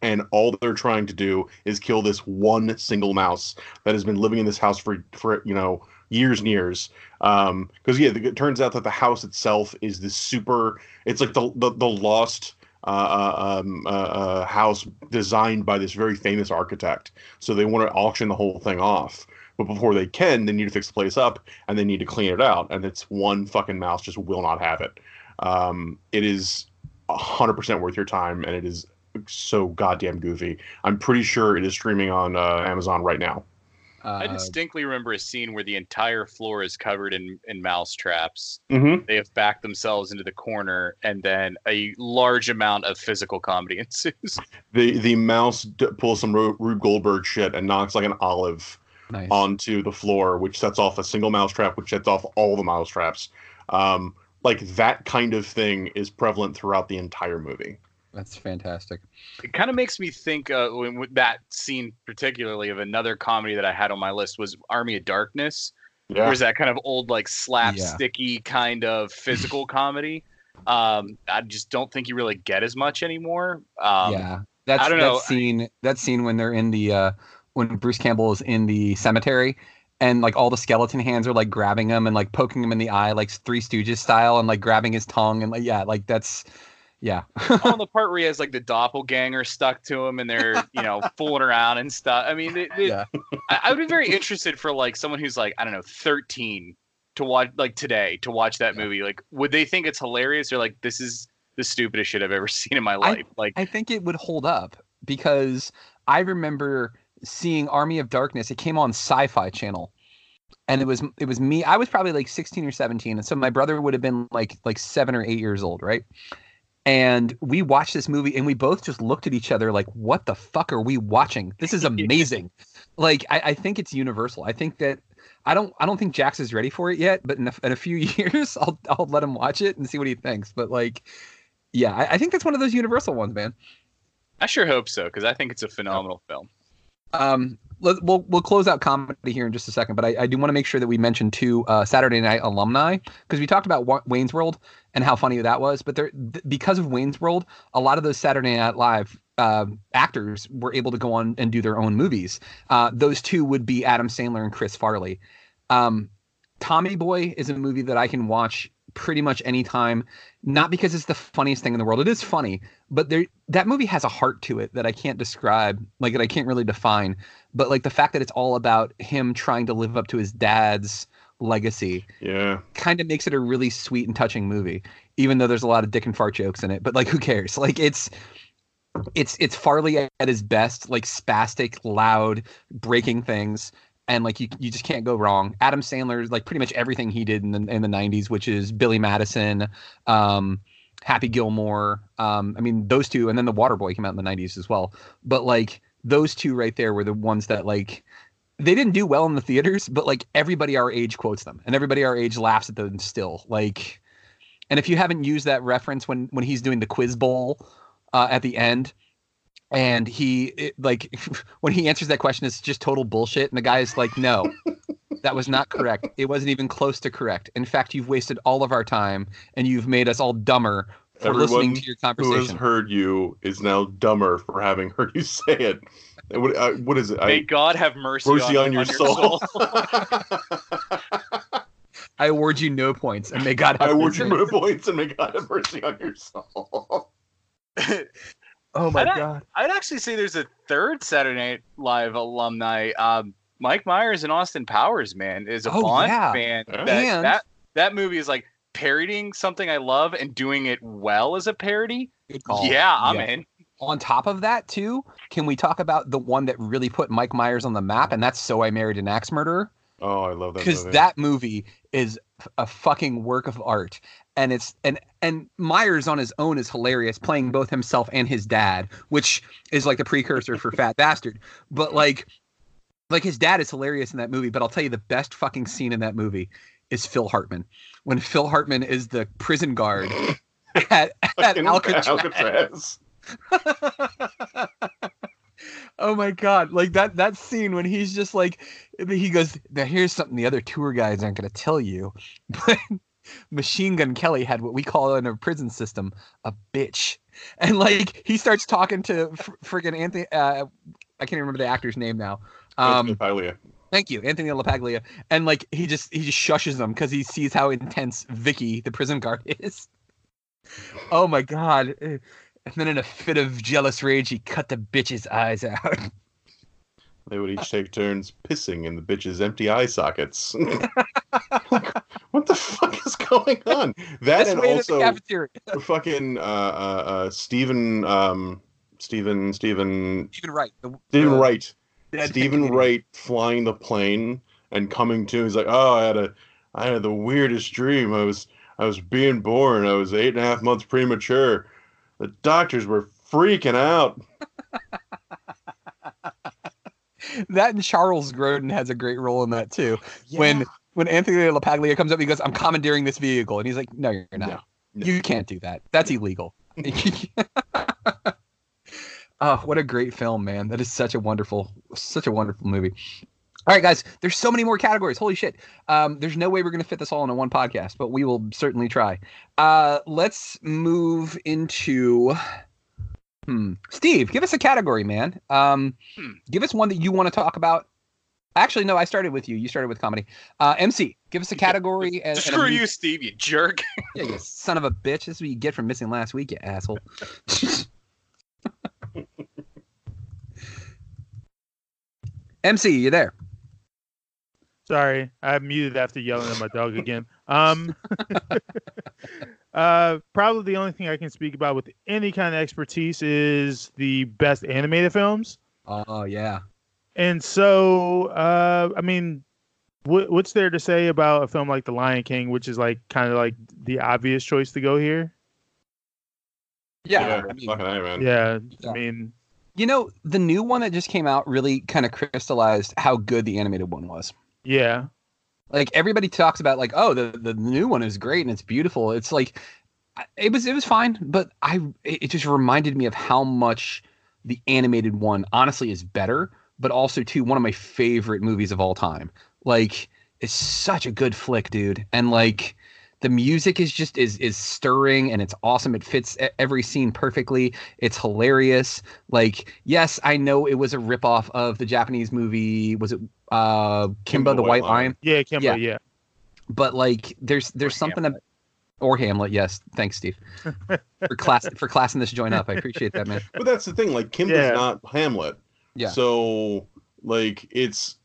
And all they're trying to do is kill this one single mouse that has been living in this house for, for you know, years and years. Um, because yeah, the, it turns out that the house itself is this super. It's like the the, the lost uh, uh, um, uh, uh, house designed by this very famous architect. So they want to auction the whole thing off. But before they can, they need to fix the place up and they need to clean it out. And it's one fucking mouse just will not have it. Um, it is hundred percent worth your time, and it is so goddamn goofy. I'm pretty sure it is streaming on uh, Amazon right now. I Uh, distinctly remember a scene where the entire floor is covered in, in mouse traps. Mm-hmm. They have backed themselves into the corner, and then a large amount of physical comedy ensues. The the mouse d- pulls some Ru- Rube Goldberg shit and knocks like an olive nice onto the floor, which sets off a single mouse trap, which sets off all the mouse traps. Um, like that kind of thing is prevalent throughout the entire movie. That's fantastic it kind of makes me think uh, when, with that scene particularly of another comedy that I had on my list was Army of Darkness. Yeah. There's that kind of old like slapsticky kind of physical comedy. Um, I just don't think you really get as much anymore. Um, yeah that's I don't that know. scene that scene when they're in the uh when bruce campbell is in the cemetery and like all the skeleton hands are like grabbing him and like poking him in the eye like three stooges style and like grabbing his tongue and like yeah like that's yeah on the part where he has like the doppelganger stuck to him and they're you know fooling around and stuff. I mean, it, it- Yeah. I, I would be very interested for like someone who's like I don't know 13 to watch like today to watch that movie. Like, would they think it's hilarious or like this is the stupidest shit I've ever seen in my life? like, I think it would hold up because I remember seeing Army of Darkness. It came on Sci-Fi Channel, and it was it was me. I was probably like 16 or 17, and so my brother would have been like like seven or eight years old, right? And we watched this movie, and we both just looked at each other like, "What the fuck are we watching? This is amazing!" like, I, I think it's universal. I think that I don't I don't think Jax is ready for it yet, but in a, in a few years, I'll I'll let him watch it and see what he thinks. But like, yeah, I, I think that's one of those universal ones, man. I sure hope so because I think it's a phenomenal film. Um, let, we'll we'll close out comedy here in just a second, but I, I do want to make sure that we mention two uh, Saturday Night alumni because we talked about Wa- Wayne's World and how funny that was. But there, th- because of Wayne's World, a lot of those Saturday Night Live uh, actors were able to go on and do their own movies. Uh, those two would be Adam Sandler and Chris Farley. Um, Tommy Boy is a movie that I can watch pretty much anytime. Not because it's the funniest thing in the world. It is funny, but there that movie has a heart to it that I can't describe, like that I can't really define. But like the fact that it's all about him trying to live up to his dad's legacy, yeah, kind of makes it a really sweet and touching movie. Even though there's a lot of dick and fart jokes in it, but like who cares? Like it's it's it's Farley at his best, like spastic, loud, breaking things, and like you you just can't go wrong. Adam Sandler's like pretty much everything he did in the in the '90s, which is Billy Madison, um, Happy Gilmore. Um, I mean those two, and then The Waterboy came out in the '90s as well. But like those two right there were the ones that like they didn't do well in the theaters, but like everybody our age quotes them, and everybody our age laughs at them still. Like, and if you haven't used that reference when when he's doing the quiz bowl uh, at the end, and he it, like when he answers that question, it's just total bullshit, and the guy's like, "No, that was not correct. It wasn't even close to correct. In fact, you've wasted all of our time, and you've made us all dumber for Everyone listening to your conversation. who has conversation." heard you is now dumber for having heard you say it. And What, uh, what is it? May I, God have mercy, mercy on, on your soul. I award you no points, and may God have I award mercy. you no points and may God have mercy on your soul. Oh my I'd, god! I'd actually say there's a third Saturday Night Live alumni. Um, Mike Myers and Austin Powers, man, is a Oh, Bond yeah. fan. That, And- that that movie is like parodying something I love and doing it well as a parody. Good call. Yeah, I'm Yeah. in. On top of that, too, can we talk about the one that really put Mike Myers on the map, and that's "So I Married an Axe Murderer"? Oh, I love that because that movie is a fucking work of art and it's and and myers on his own is hilarious playing both himself and his dad which is like the precursor for fat bastard but like like his dad is hilarious in that movie but i'll tell you the best fucking scene in that movie is phil hartman when phil hartman is the prison guard at, at alcatraz, Alcatraz. Oh my god, like that that scene when he's just like he goes, Now here's something the other tour guides aren't gonna tell you. But Machine Gun Kelly had what we call in a prison system a bitch. And like he starts talking to fr- friggin' Anthony uh I can't remember the actor's name now. Um Thank you, Anthony LaPaglia. And like he just he just shushes them because he sees how intense Vicky, the prison guard, is. Oh my god. And then in a fit of jealous rage, he cut the bitch's eyes out. They would each take turns pissing in the bitch's empty eye sockets. what the fuck is going on? That and way to the also fucking uh, uh, uh, Steven um, Steven Steven Steven Wright. The, Steven the- Wright. Steven. Wright flying the plane and coming to. He's like, oh, I had a, I had the weirdest dream. I was, I was being born. I was eight and a half months premature. The doctors were freaking out. That and Charles Grodin has a great role in that too. When when Anthony LaPaglia comes up, he goes, "I'm commandeering this vehicle," and he's like, "No, you're not. You can't do that. That's illegal." oh, what a great film, man! That is such a wonderful, such a wonderful movie. All right, guys. There's so many more categories. Holy shit! Um, there's no way we're gonna fit this all into one podcast, but we will certainly try. Uh, let's move into. Hmm. Steve, give us a category, man. Um, give us one that you want to talk about. Actually, no, I started with you. You started with comedy. Uh, MC, give us a category. and, and a Screw movie- you, Steve, you jerk. Yeah, you son of a bitch. This is what you get from missing last week, you asshole. MC, you there? Sorry, I muted after yelling at my dog again. Um, uh, probably the only thing I can speak about with any kind of expertise is the best animated films. Oh yeah. And so, uh, I mean, what, what's there to say about a film like The Lion King, which is like kind of like the obvious choice to go here? Yeah, I mean, fucking A. Yeah, I mean, you know, the new one that just came out really kind of crystallized how good the animated one was. Yeah. Like everybody talks about like, oh, the the new one is great and it's beautiful. It's like it was it was fine, but I it just reminded me of how much the animated one honestly is better, but also too one of my favorite movies of all time. Like it's such a good flick, dude. And like the music is just is is stirring and it's awesome. It fits every scene perfectly. It's hilarious. Like yes i know it was a ripoff of the japanese movie was it uh kimba, kimba the white, lion. lion. yeah kimba yeah. yeah. But like there's there's or something hamlet. or hamlet yes. Thanks steve. For class for classing this joint up. I appreciate that man. But that's the thing like kimba's yeah. not hamlet. Yeah. So like it's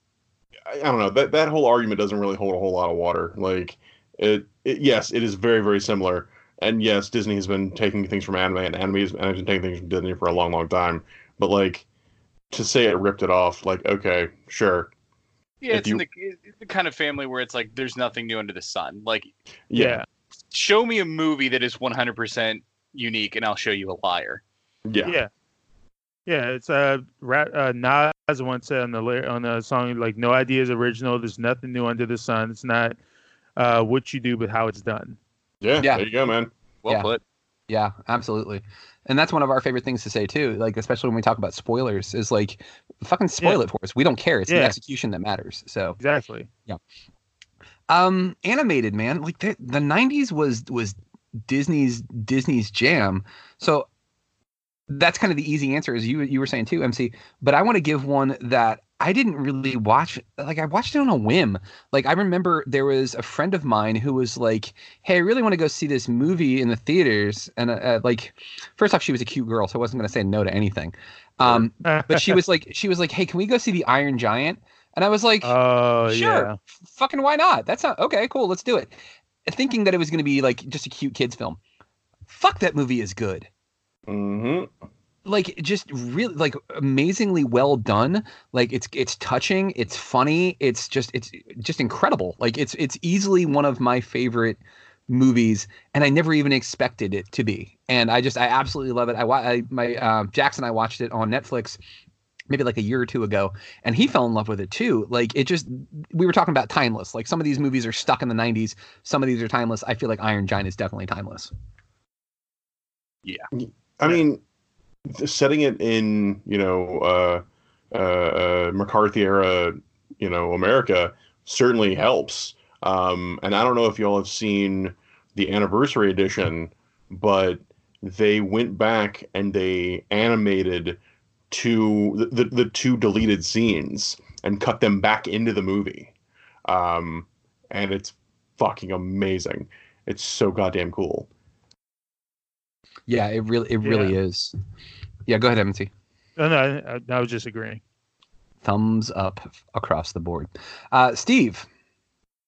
I don't know. That that whole argument doesn't really hold a whole lot of water. Like it, it, yes, it is very very similar. And yes, Disney has been taking things from anime, and anime has been taking things from Disney for a long, long time. But like to say it ripped it off, like okay, sure. Yeah, if it's, you... the, it's the kind of family where it's like there's nothing new under the sun. Like, yeah, show me a movie that is 100% unique, and I'll show you a liar. Yeah, yeah, yeah. It's uh, uh Nas once said on the on the song like, "No idea is original. There's nothing new under the sun. It's not." Uh, what you do, but how it's done. Yeah, yeah. there you go, man. Well yeah. put. Yeah, absolutely. And that's one of our favorite things to say too. Like especially when we talk about spoilers, is like fucking spoil yeah. it for us. We don't care. It's yeah. the execution that matters. So exactly. Yeah. Um, animated man, like the the '90s was was Disney's Disney's jam. So that's kind of the easy answer, as you you were saying too, MC. But I want to give one that I didn't really watch like I watched it on a whim. Like I remember there was a friend of mine who was like, "Hey, I really want to go see this movie in the theaters." And uh, uh, like first off she was a cute girl, so I wasn't going to say no to anything. Um, but she was like she was like, "Hey, can we go see the Iron Giant?" And I was like, "Oh, sure. Yeah. Fucking why not? That's not okay, cool, let's do it." Thinking that it was going to be like just a cute kids film. Fuck that movie is good. Mhm like just really like amazingly well done. Like it's it's touching it's funny it's just it's just incredible. Like it's it's easily one of my favorite movies and i never even expected it to be. And i just i absolutely love it. I, I my uh, jackson i watched it on netflix maybe like a year or two ago and he fell in love with it too. Like it just we were talking about timeless. Like some of these movies are stuck in the 90s some of these are timeless. I feel like iron giant is definitely timeless. Yeah. I mean setting it in you know uh, uh, uh, McCarthy era you know America certainly helps. Um, and I don't know if y'all have seen the anniversary edition, but they went back and they animated two the, the, the two deleted scenes and cut them back into the movie. Um, and it's fucking amazing. It's so goddamn cool. Yeah, it really it really yeah. is. Yeah, go ahead, MT. No, no, I, I was just agreeing. Thumbs up across the board. Uh, Steve,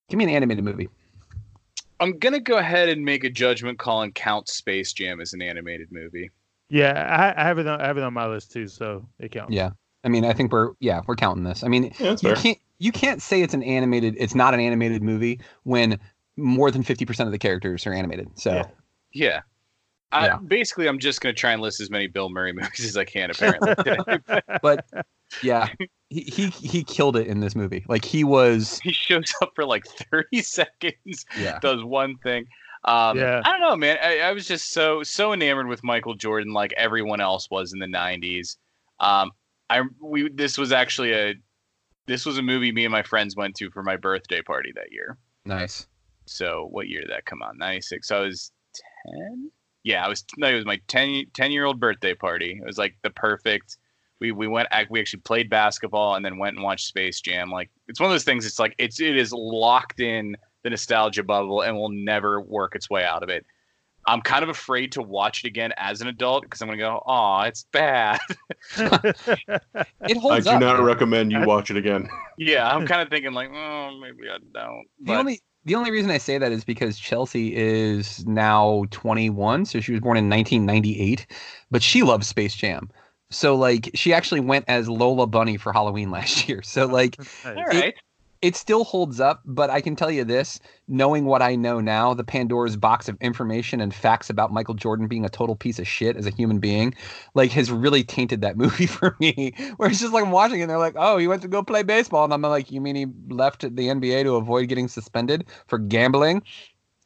give me an animated movie. I'm gonna go ahead and make a judgment call and count Space Jam as an animated movie. Yeah, I, I have it. On, I have it on my list too, so it counts. Yeah, I mean, I think we're yeah we're counting this. I mean, yeah, you fair. can't you can't say it's an animated. It's not an animated movie when more than fifty percent of the characters are animated. So yeah. yeah. I, yeah. Basically, I'm just going to try and list as many Bill Murray movies as I can. Apparently, but yeah, he, he he killed it in this movie. Like he was. He shows up for like 30 seconds. Yeah. Does one thing. Um, yeah. I don't know, man. I, I, was just so so enamored with Michael Jordan, like everyone else was in the 90s. Um, I we this was actually a this was a movie me and my friends went to for my birthday party that year. Nice. So what year did that come on? 96. So I was 10 yeah, I was no, it was my 10, 10 year old birthday party. It was like the perfect. We we went we actually played basketball and then went and watched Space Jam. Like it's one of those things. It's like it's it is locked in the nostalgia bubble and will never work its way out of it. I'm kind of afraid to watch it again as an adult because I'm gonna go, oh, it's bad. it holds I do up, not recommend you watch it again. yeah, I'm kind of thinking like, oh, maybe I don't. The only the only reason I say that is because Chelsea is now 21, so she was born in 1998, but she loves Space Jam. So like she actually went as Lola Bunny for Halloween last year. So like all right. It, it still holds up, but I can tell you this, knowing what I know now, the Pandora's box of information and facts about Michael Jordan being a total piece of shit as a human being, like has really tainted that movie for me. Where it's just like I'm watching it and they're like, "Oh, he went to go play baseball." And I'm like, "You mean he left the NBA to avoid getting suspended for gambling?"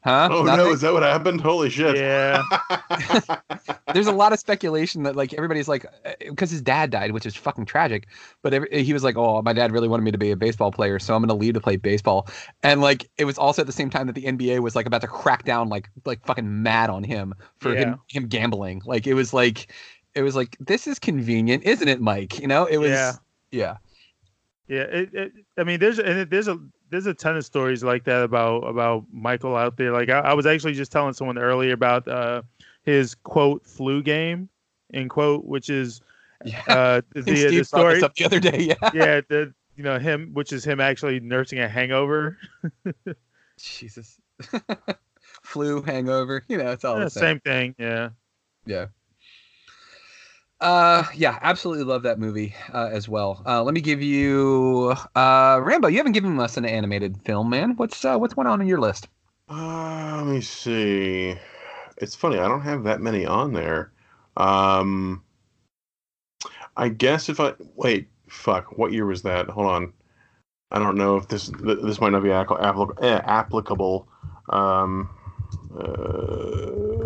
Huh? Oh Nothing? no, is that what happened? Holy shit! Yeah. There's a lot of speculation that like everybody's like uh, because his dad died, which is fucking tragic. But every, he was like, "Oh, my dad really wanted me to be a baseball player, so I'm going to leave to play baseball." And like it was also at the same time that the NBA was like about to crack down like like fucking mad on him for Yeah. him him gambling. Like it was like it was like this is convenient, isn't it, Mike? You know, it was Yeah. yeah. Yeah, it, it, I mean, there's and it, there's a there's a ton of stories like that about about Michael out there. Like I, I was actually just telling someone earlier about uh, his quote flu game, in quote, which is uh, the, the, story up the other day. Yeah. yeah, the you know him, which is him actually nursing a hangover. Jesus. Flu, hangover, you know, it's all Yeah, the same. same thing. Yeah. Yeah. Uh, yeah, absolutely love that movie uh, as well. Uh, let me give you uh, Rambo. You haven't given us an animated film, man. What's uh, what's going on on your list? Uh, let me see. It's funny. I don't have that many on there. Um, I guess if I wait, fuck. What year was that? Hold on. I don't know if this this might not be eh, applicable. Um, uh,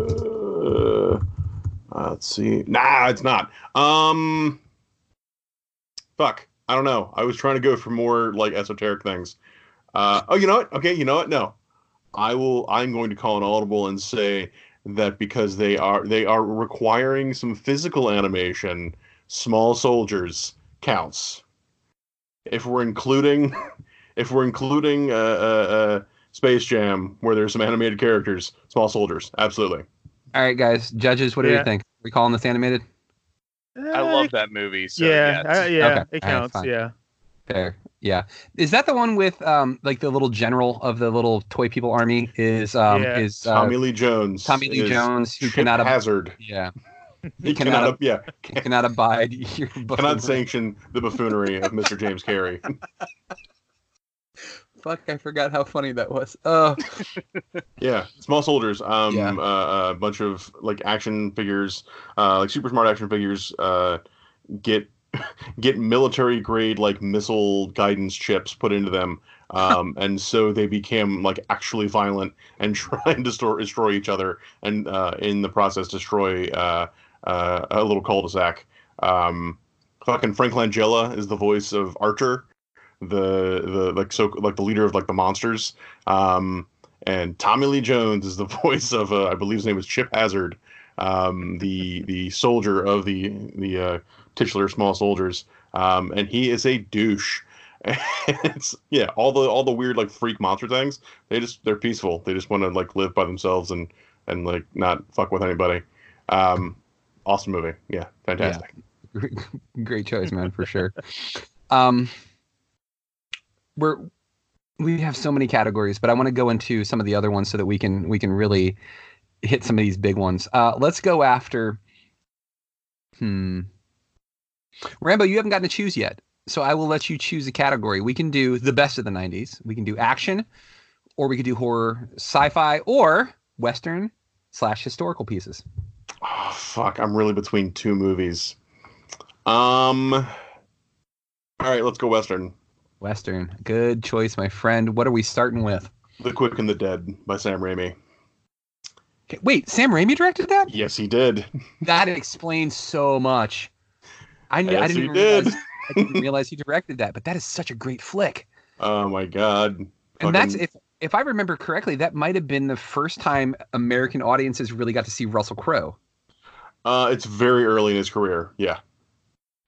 uh, let's see. Nah, it's not. Um, fuck. I don't know. I was trying to go for more like esoteric things. Uh, oh, you know what? Okay, you know what? No, I will. I'm going to call an audible and say that because they are they are requiring some physical animation. Small soldiers counts. If we're including, if we're including uh, uh, uh, Space Jam, where there's some animated characters, small soldiers, absolutely. All right, guys, judges, what do Yeah. you think? we calling this animated? I love that movie. So yeah, yes. uh, yeah, Okay, it counts. fine. yeah. Fair. Yeah. Is that the one with um like the little general of the little toy people army? Is um Yeah. is uh, Tommy Lee Jones. Tommy Lee Jones who cannot ab- hazard. yeah He cannot cannot, ab- yeah, cannot abide your cannot buffoonery. sanction the buffoonery of Mr. James Carrey. Fuck, I forgot how funny that was. Uh Yeah, small soldiers. Um, Yeah. uh, a bunch of like action figures, uh, like super smart action figures, uh, get get military grade like missile guidance chips put into them, um, and so they became like actually violent and try and destroy destroy each other, and uh, in the process destroy uh, uh, a little cul-de-sac. Um, fucking Frank Langella is the voice of Archer, the the like so like the leader of like the monsters. Um, and Tommy Lee Jones is the voice of uh, I believe his name is Chip Hazard, um, the the soldier of the the uh, titular small soldiers, um, and he is a douche. it's yeah, all the all the weird like freak monster things. They just they're peaceful. They just want to like live by themselves and and like not fuck with anybody. Um, awesome movie. Yeah, fantastic. great choice, man, for sure. Um we're we have so many categories, but I want to go into some of the other ones so that we can we can really hit some of these big ones. Uh let's go after hmm Rambo, you haven't gotten to choose yet. So I will let you choose a category. We can do the best of the 90s. We can do action, or we could do horror, sci-fi, or western slash historical pieces. Oh fuck, I'm really between two movies. Um. All right, let's go western. Western. Good choice, my friend. What are we starting with? The Quick and the Dead by Sam Raimi. Okay, wait, Sam Raimi directed that? Yes, he did. That explains so much. I, kn- I didn't did. realize I didn't realize he directed that, but that is such a great flick. Oh my god. And that's if if I remember correctly, that might have been the first time American audiences really got to see Russell Crowe. Uh, it's very early in his career. Yeah,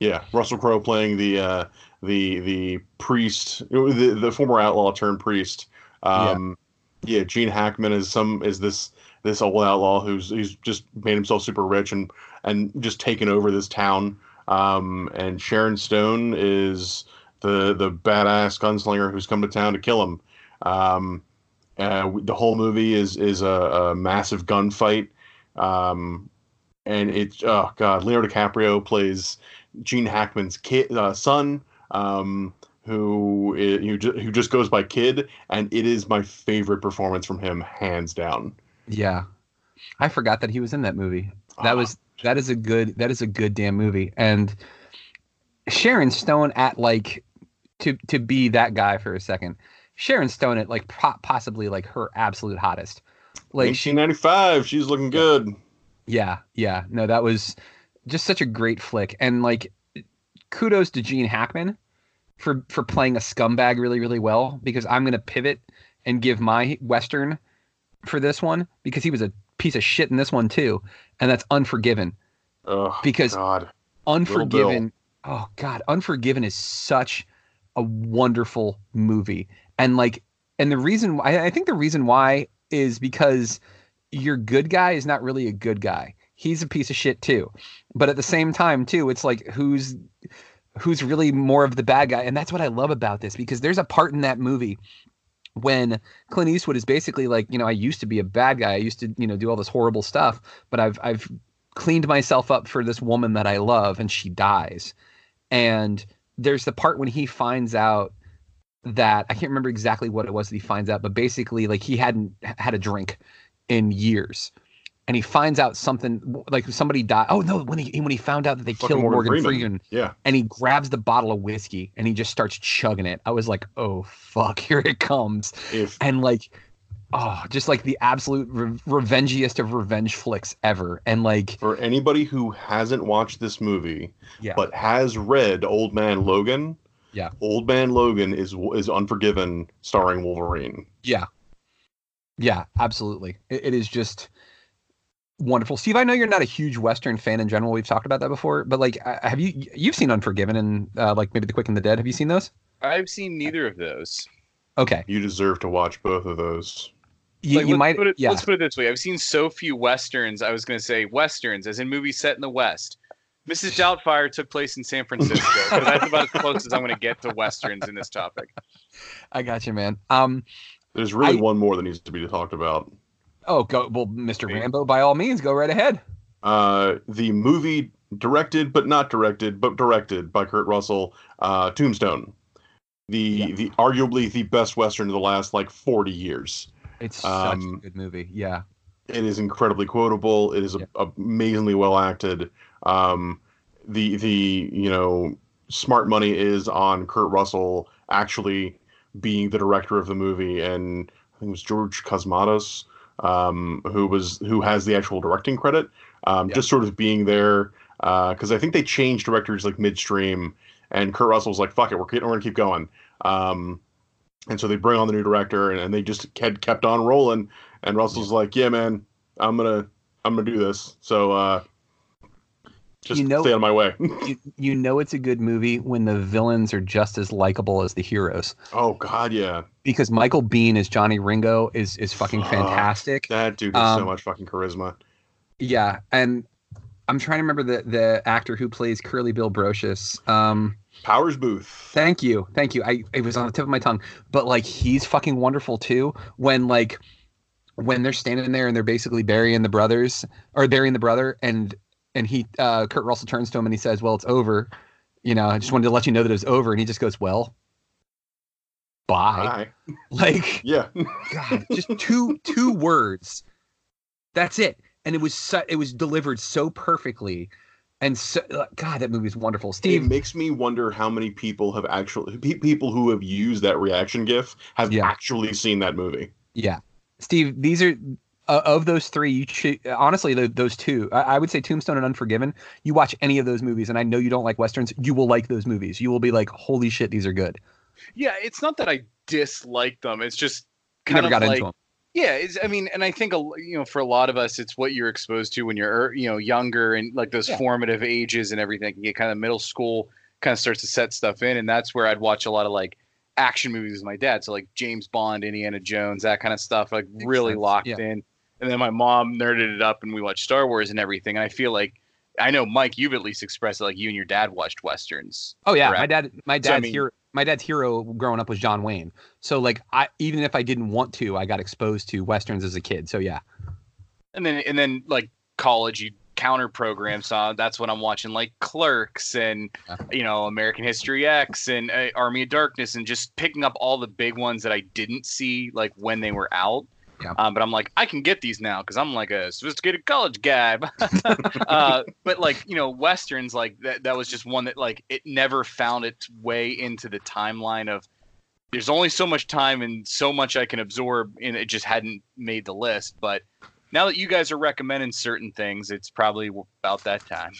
yeah. Russell Crowe playing the uh, the the priest, the the former outlaw turned priest. Um, yeah. Gene Hackman is some is this this old outlaw who's who's just made himself super rich and and just taken over this town. Um, and Sharon Stone is the the badass gunslinger who's come to town to kill him. Um, uh, the whole movie is is a, a massive gunfight. Um, and it's oh god, Leonardo DiCaprio plays Gene Hackman's kid uh, son. Um, who who ju- who just goes by Kid, and it is my favorite performance from him, hands down. Yeah, I forgot that he was in that movie. That was that is a good that is a good damn movie. And Sharon Stone at like to to be that guy for a second. Sharon Stone at like po- possibly like her absolute hottest. Like she 1995, she's looking good. Yeah, yeah. No, that was just such a great flick. And like kudos to Gene Hackman for for playing a scumbag really, really well because I'm gonna pivot and give my Western for this one because he was a piece of shit in this one too. And that's Unforgiven. Oh, because God. Unforgiven oh god, Unforgiven is such a wonderful movie. And like and the reason why I think the reason why is because your good guy is not really a good guy. He's a piece of shit too. But at the same time too, it's like who's who's really more of the bad guy. And that's what I love about this because there's a part in that movie when Clint Eastwood is basically like, you know, I used to be a bad guy. I used to, you know, do all this horrible stuff, but I've I've cleaned myself up for this woman that I love and she dies. And there's the part when he finds out that I can't remember exactly what it was that he finds out, but basically like he hadn't had a drink in years. And he finds out something like somebody died. Oh no! When he when he found out that they Fucking killed Morgan Morgan, Freeman. Yeah. and he grabs the bottle of whiskey and he just starts chugging it. I was like, oh fuck, here it comes. If and like, oh, just like the absolute re- revengiest of revenge flicks ever. And like, for anybody who hasn't watched this movie, Yeah. but has read Old Man Logan, yeah, Old Man Logan is is Unforgiven, starring Wolverine. yeah, yeah, absolutely. It, it is just wonderful. Steve, I know you're not a huge Western fan in general. We've talked about that before, but like, uh, have you you've seen Unforgiven and uh, like maybe The Quick and the Dead? Have you seen those? I've seen neither of those. Okay, You deserve to watch both of those. you, Like, you let's might. Put it, yeah, Let's put it this way: I've seen so few westerns. I was going to say westerns, as in movies set in the West. Mrs. Doubtfire took place in San Francisco. so that's about as close as I'm going to get to westerns in this topic. I got you, man. Um, There's really I- one more that needs to be talked about. Oh, go well, Mr. Rambo. By all means, go right ahead. Uh, the movie directed but not directed, but directed by Kurt Russell, uh, Tombstone. The the arguably the best western of the last like 40 years. It's such Um, a good movie. Yeah. It is incredibly quotable. It is a, amazingly well acted. Um, the the you know smart money is on Kurt Russell actually being the director of the movie, and I think it was George Cosmatos um, who was who has the actual directing credit. Um, Just sort of being there because I think they changed directors like midstream, and Kurt Russell was like, "Fuck it, we're, we're gonna keep going." Um, and so they bring on the new director, and, and they just kept kept on rolling. And Russell's like, "Yeah, man, I'm gonna I'm gonna do this." So uh, just You know- stay out of my way. you, you know it's a good movie when the villains are just as likable as the heroes. oh God, yeah, Because Michael Biehn as Johnny Ringo is is fucking Fuck, fantastic. that dude has so Um, much fucking charisma. Yeah, and I'm trying to remember the the actor who plays Curly Bill Brocius. Um, Powers Boothe. Thank you, thank you. I it was on the tip of my tongue, but like he's fucking wonderful too. When like when they're standing there and they're basically burying the brothers or burying the brother, and and he uh, Kurt Russell turns to him and he says, "Well, it's over." You know, I just wanted to let you know that it was over, and he just goes, "Well." Bye. Bye. Like Yeah. God, just two two words. That's it. And it was so, it was delivered so perfectly. And so God, that movie is wonderful. Steve It makes me wonder how many people have actually pe- people who have used that reaction gif have actually seen that movie. Yeah, Steve. These are uh, of those three. You should honestly tho- those two. I, I would say Tombstone and Unforgiven. You watch any of those movies, and I know you don't like westerns. You will like those movies. You will be like, "Holy shit, these are good." Yeah, it's not that I dislike them. It's just You kind never of got like, into them. Yeah, it's, I mean, and I think you know, for a lot of us, it's what you're exposed to when you're er, you know younger and like those Yeah. formative ages and everything. You get kind of middle school, kind of starts to set stuff in, and that's where I'd watch a lot of like action movies with my dad. So like James Bond, Indiana Jones, that kind of stuff, like really sense, locked yeah. in. And then my mom nerded it up, and we watched Star Wars and everything. And I feel like I know Mike, you've at least expressed it, like you and your dad watched westerns. Oh yeah, my dad. My So, I dad's mean- hero. My dad's hero growing up was John Wayne. So like, I even if I didn't want to, I got exposed to westerns as a kid. So yeah. and then and then like college you counter programs. So that's when I'm watching like Clerks and you know American History X and uh, Army of Darkness and just picking up all the big ones that I didn't see like when they were out. Yeah. Um, but I'm like, I can get these now because I'm like a sophisticated college guy. uh, but like, you know, westerns like that. That was just one that like it never found its way into the timeline of. There's only so much time and so much I can absorb, and it just hadn't made the list. But now that you guys are recommending certain things, it's probably about that time.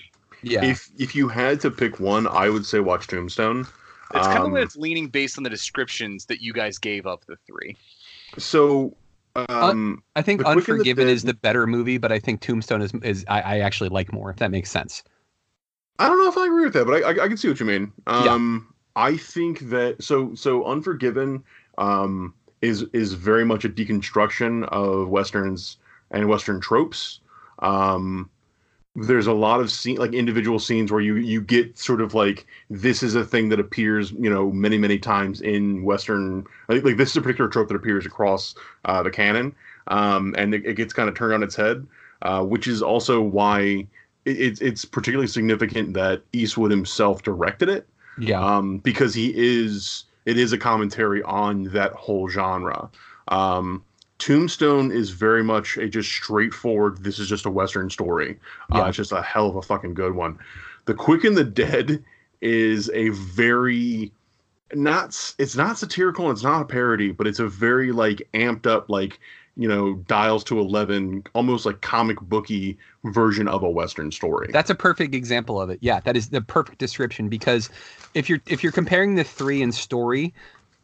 Yeah. If if you had to pick one, I would say watch Tombstone. It's kind of Um, what it's leaning based on the descriptions that you guys gave of the three. So, um, I think the Unforgiven is the better movie, but I think Tombstone is is I, I actually like more. If that makes sense. I don't know if I agree with that, but I, I, I can see what you mean. Yeah. Um, I think that so so Unforgiven um, is is very much a deconstruction of westerns and western tropes. Um, there's a lot of scene like individual scenes where you you get sort of like this is a thing that appears you know many many times in western like, like this is a particular trope that appears across uh, the canon um, and it, it gets kind of turned on its head uh, which is also why it, it's it's particularly significant that Eastwood himself directed it Yeah. um, because he is it is a commentary on that whole genre. Um, Tombstone is very much a just straightforward. This is just a western story. Yeah. Uh, it's just a hell of a fucking good one. The Quick and the Dead is a very not it's not satirical and it's not a parody, but it's a very like amped up like you know dials to 11 almost like comic booky version of a western story That's a perfect example of it. Yeah, that is the perfect description because if you're if you're comparing the three in story,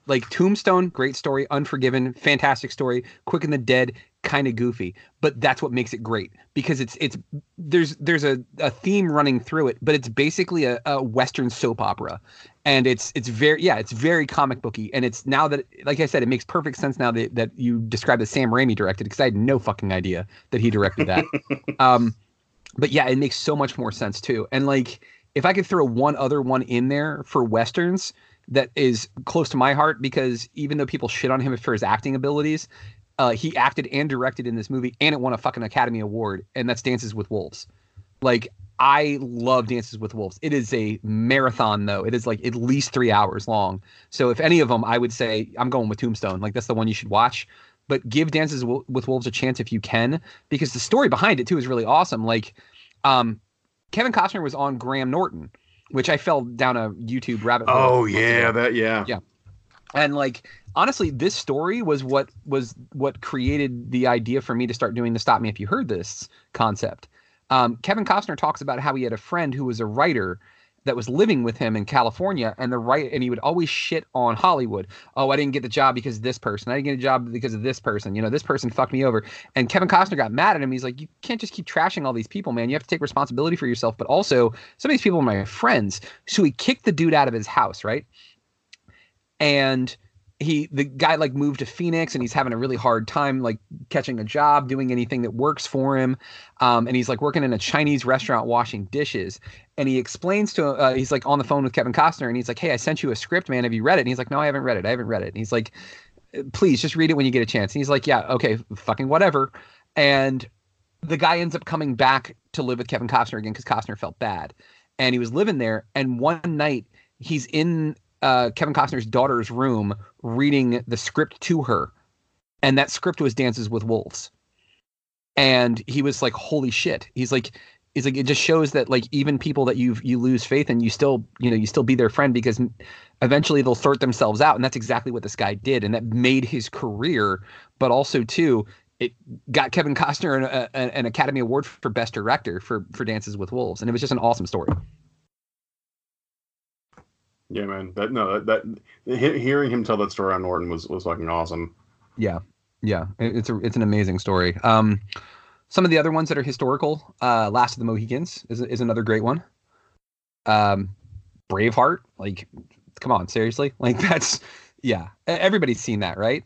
like Tombstone, great story, Unforgiven, fantastic story, Quick and the Dead, kind of goofy, but that's what makes it great because it's it's there's there's a, a theme running through it, but it's basically a, a western soap opera. And it's it's very yeah, it's very comic booky. And it's now that like I said, it makes perfect sense now that, that you described that Sam Raimi directed because I had no fucking idea that he directed that. um but yeah, it makes so much more sense too. And like, if I could throw one other one in there for westerns that is close to my heart, because even though people shit on him for his acting abilities, uh, he acted and directed in this movie, and it won a fucking Academy Award, and that's Dances with Wolves. Like, I love Dances with Wolves. It is a marathon, though. It is like at least three hours long. So if any of them, I would say I'm going with Tombstone. Like that's the one you should watch. But give Dances with Wolves a chance if you can, because the story behind it too is really awesome. Like, um, Kevin Costner was on Graham Norton, which I fell down a YouTube rabbit hole. oh yeah ago. that yeah Yeah. And like honestly, this story was what was what created the idea for me to start doing the Stop Me If You Heard This concept. Um, Kevin Costner talks about how he had a friend who was a writer that was living with him in California, and the right and he would always shit on Hollywood. Oh, I didn't get the job because of this person. I didn't get a job because of this person. You know, this person fucked me over. And Kevin Costner got mad at him. He's like, you can't just keep trashing all these people, man. You have to take responsibility for yourself. But also, some of these people are my friends. So he kicked the dude out of his house, right? and he the guy like moved to Phoenix and he's having a really hard time like catching a job doing anything that works for him. Um, and he's like working in a Chinese restaurant washing dishes. And he explains to uh, he's like on the phone with Kevin Costner and he's like hey I sent you a script man. Have you read it? And he's like no I haven't read it. I haven't read it. And he's like please just read it when you get a chance. And he's like yeah okay fucking whatever. And the guy ends up coming back to live with Kevin Costner again because Costner felt bad. And he was living there. And one night he's in uh, Kevin Costner's daughter's room reading the script to her, and that script was Dances with Wolves. And he was like, "Holy shit!" He's like, "He's like, it just shows that like even people that you you lose faith in, you still you know you still be their friend because eventually they'll sort themselves out." And that's exactly what this guy did, and that made his career. But also too, it got Kevin Costner an, a, an Academy Award for Best Director for for Dances with Wolves, and it was just an awesome story. Yeah, man. That no, that, that hearing him tell that story on Norton was was fucking awesome. Yeah, yeah, it- it's a it's an amazing story. Um, some of the other ones that are historical, uh, Last of the Mohicans is is another great one. Um, Braveheart, like, come on, seriously, like that's yeah, everybody's seen that, right?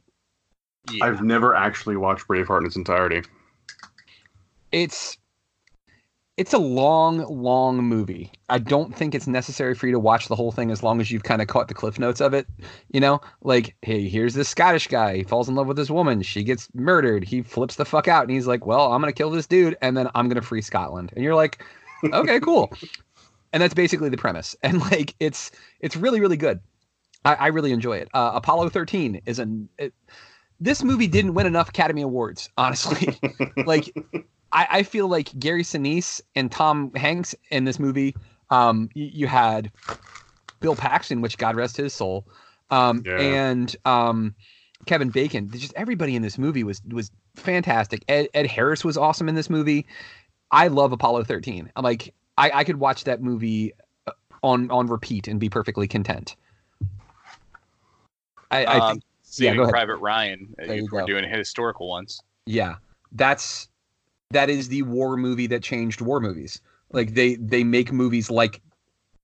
I've never actually watched Braveheart in its entirety. It's it's a long, long movie. I don't think it's necessary for you to watch the whole thing as long as you've kind of caught the cliff notes of it. You know, like, hey, here's this Scottish guy. He falls in love with this woman. She gets murdered. He flips the fuck out and he's like, well, I'm going to kill this dude and then I'm going to free Scotland. And you're like, okay, cool. and that's basically the premise. And like, it's, it's really, really good. I, I really enjoy it. Uh, Apollo 13 is an, it, this movie didn't win enough Academy Awards, honestly. like, I, I feel like Gary Sinise and Tom Hanks in this movie. Um, you, you had Bill Paxton, which God rest his soul, um, Yeah. and um, Kevin Bacon. Just everybody in this movie was was fantastic. Ed, Ed Harris was awesome in this movie. I love Apollo 13. I'm like, I, I could watch that movie uh, on on repeat and be perfectly content. I, I um, think, yeah, Saving go ahead. Private Ryan. There you If we're doing historical ones. Yeah, that's that is the war movie that changed war movies. Like they they make movies like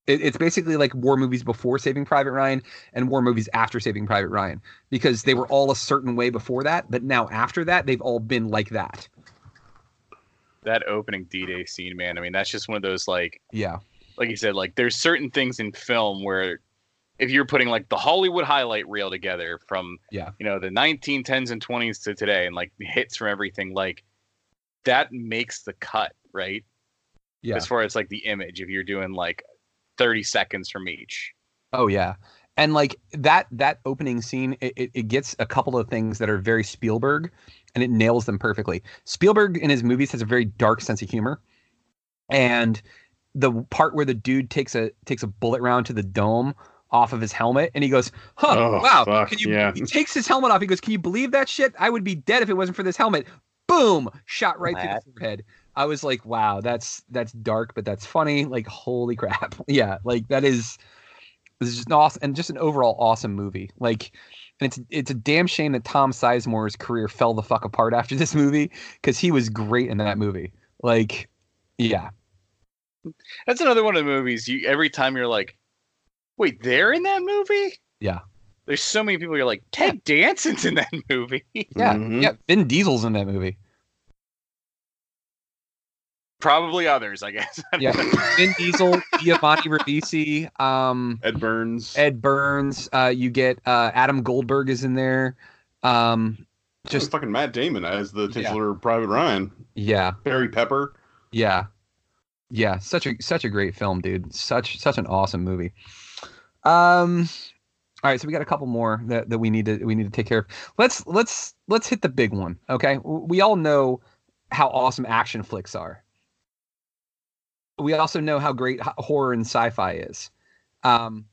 it, it's basically like war movies before Saving Private Ryan and war movies after Saving Private Ryan because they were all a certain way before that, but now after that they've all been like that. That opening D-Day scene, man. I mean, that's just one of those like, Yeah. like you said, like there's certain things in film where if you're putting like the Hollywood highlight reel together from Yeah. you know the 1910s and 20s to today and like hits from everything like that makes the cut right Yeah. as far as like the image if you're doing like 30 seconds from each Oh yeah. And like that that opening scene, it, it, it gets a couple of things that are very Spielberg and it nails them perfectly. Spielberg in his movies has a very dark sense of humor. And the part where the dude takes a takes a bullet round to the dome off of his helmet and he goes, Huh, Oh, wow. fuck, Can you yeah. he takes his helmet off. He goes, Can you believe that shit? I would be dead if it wasn't for this helmet. Boom! Shot right through the forehead. I was like, wow, that's that's dark, but that's funny. Like, holy crap. yeah, like that is this is just an awesome and just an overall awesome movie. Like and it's it's a damn shame that Tom Sizemore's career fell the fuck apart after this movie because he was great in that movie. Like, yeah, that's another one of the movies you every time you're like wait they're in that movie yeah, there's so many people you're like ted danson's in that movie yeah, Mhm. yeah. Vin Diesel's in that movie. Probably others i guess Yeah, Vin Diesel, Giovanni Ribisi, um, Ed Burns. Ed Burns. Uh, you get uh, Adam Goldberg is in there. Um, just just fucking Matt Damon as the Yeah. titular Private Ryan. yeah, Barry Pepper. Yeah. Yeah, such a such a great film, dude. Such such an awesome movie. Um all right, so we got a couple more that, that we need to we need to take care of. Let's let's let's hit the big one, okay? We all know how awesome action flicks are. We also know how great horror and sci-fi is. Um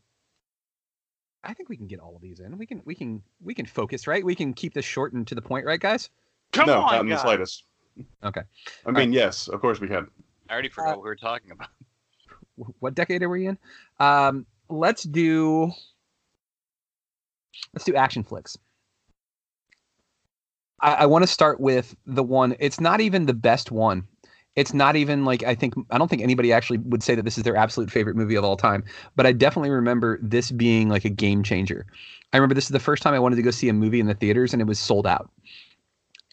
I think we can get all of these in. We can we can we can focus, right? We can keep this short and to the point, right, guys? come no, on not in the guys. slightest. Okay. I mean, yes, of course we can. i already forgot what we were talking about what decade are we in? Um, let's do let's do action flicks. I, I want to start with the one. It's not even the best one. It's not even like I think I don't think anybody actually would say that this is their absolute favorite movie of all time. But I definitely remember this being like a game changer. I remember this is the first time I wanted to go see a movie in the theaters and it was sold out.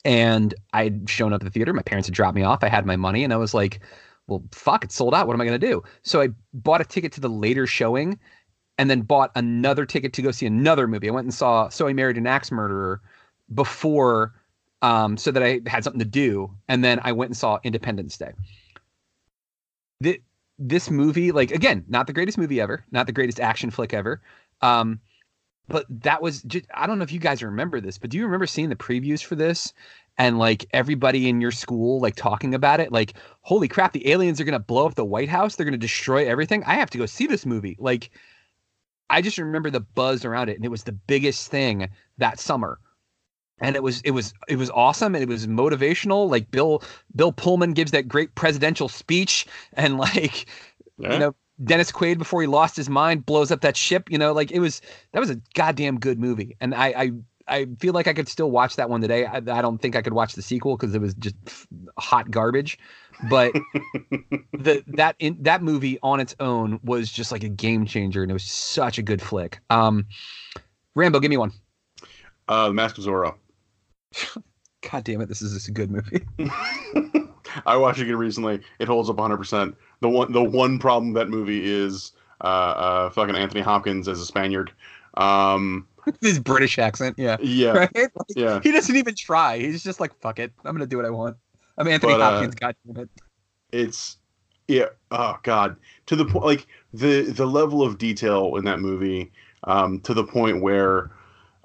And I'd shown up at the theater. My parents had dropped me off. I had my money, and I was like, well, fuck, it's sold out. What am I going to do? So I bought a ticket to the later showing and then bought another ticket to go see another movie. I went and saw So I Married an Axe Murderer before um, so that I had something to do. And then I went and saw Independence Day. This, this movie, like, again, not the greatest movie ever, not the greatest action flick ever. Um, but that was just, I don't know if you guys remember this, but do you remember seeing the previews for this? and like everybody in your school like talking about it like holy crap the aliens are going to blow up the white house they're going to destroy everything i have to go see this movie like i just remember the buzz around it and it was the biggest thing that summer and it was it was it was awesome and it was motivational like bill bill pullman gives that great presidential speech and like Yeah. you know dennis quaid before he lost his mind blows up that ship you know like it was that was a goddamn good movie and i i I feel like I could still watch that one today. I, I don't think I could watch the sequel because it was just hot garbage. But the that in that movie on its own was just like a game changer, and it was such a good flick. Um, Rambo, give me one. Uh, the Mask of Zorro. God damn it, this is just a good movie. I watched it again recently. It holds up 100. percent The one the one problem that movie is uh, uh fucking Anthony Hopkins as a Spaniard. Um, His British accent, yeah, yeah, right. Like, yeah. He doesn't even try. He's just like, "Fuck it, I'm gonna do what I want." I'm Anthony But, uh, Hopkins. God damn it. it's yeah oh god to the point like the the level of detail in that movie um to the point where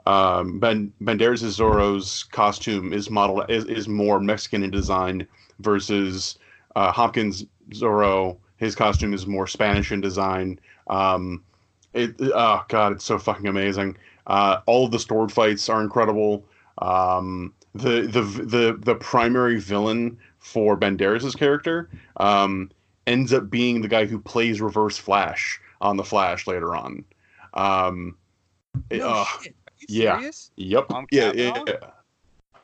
um ben banderas zorro's costume is modeled is, is more mexican in design versus uh hopkins zorro. His costume is more spanish in design. Um it oh god it's so fucking amazing. Uh all of the sword fights are incredible. Um the the the the primary villain for Banderas' character um, ends up being the guy who plays Reverse Flash on the Flash later on. Um, No uh, shit. Are you yeah. serious? Yep. On Yeah, yeah, Cavanagh? yeah.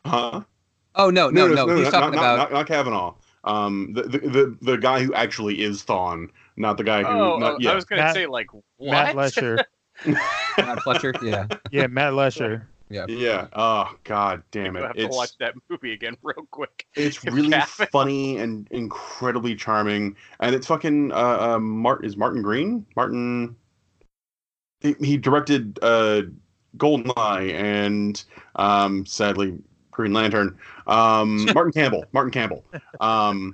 Huh? Oh no, no, no. He's not, talking not, about. not, not Cavanagh. Um, the, the the the guy who actually is Thawne, not the guy who. Oh, not, oh, yeah. I was gonna Matt- say like what? Matt Letscher. Matt Fletcher. Yeah. Yeah, Matt Letscher. Yeah. Yeah. Oh God damn it! I it! have to watch that movie again real quick. it's really Cavanagh- funny and incredibly charming, and it's fucking uh, uh Mart is Martin Green Martin. He, he directed uh Goldeneye and um sadly Green Lantern. Um Martin Campbell Martin Campbell. Um,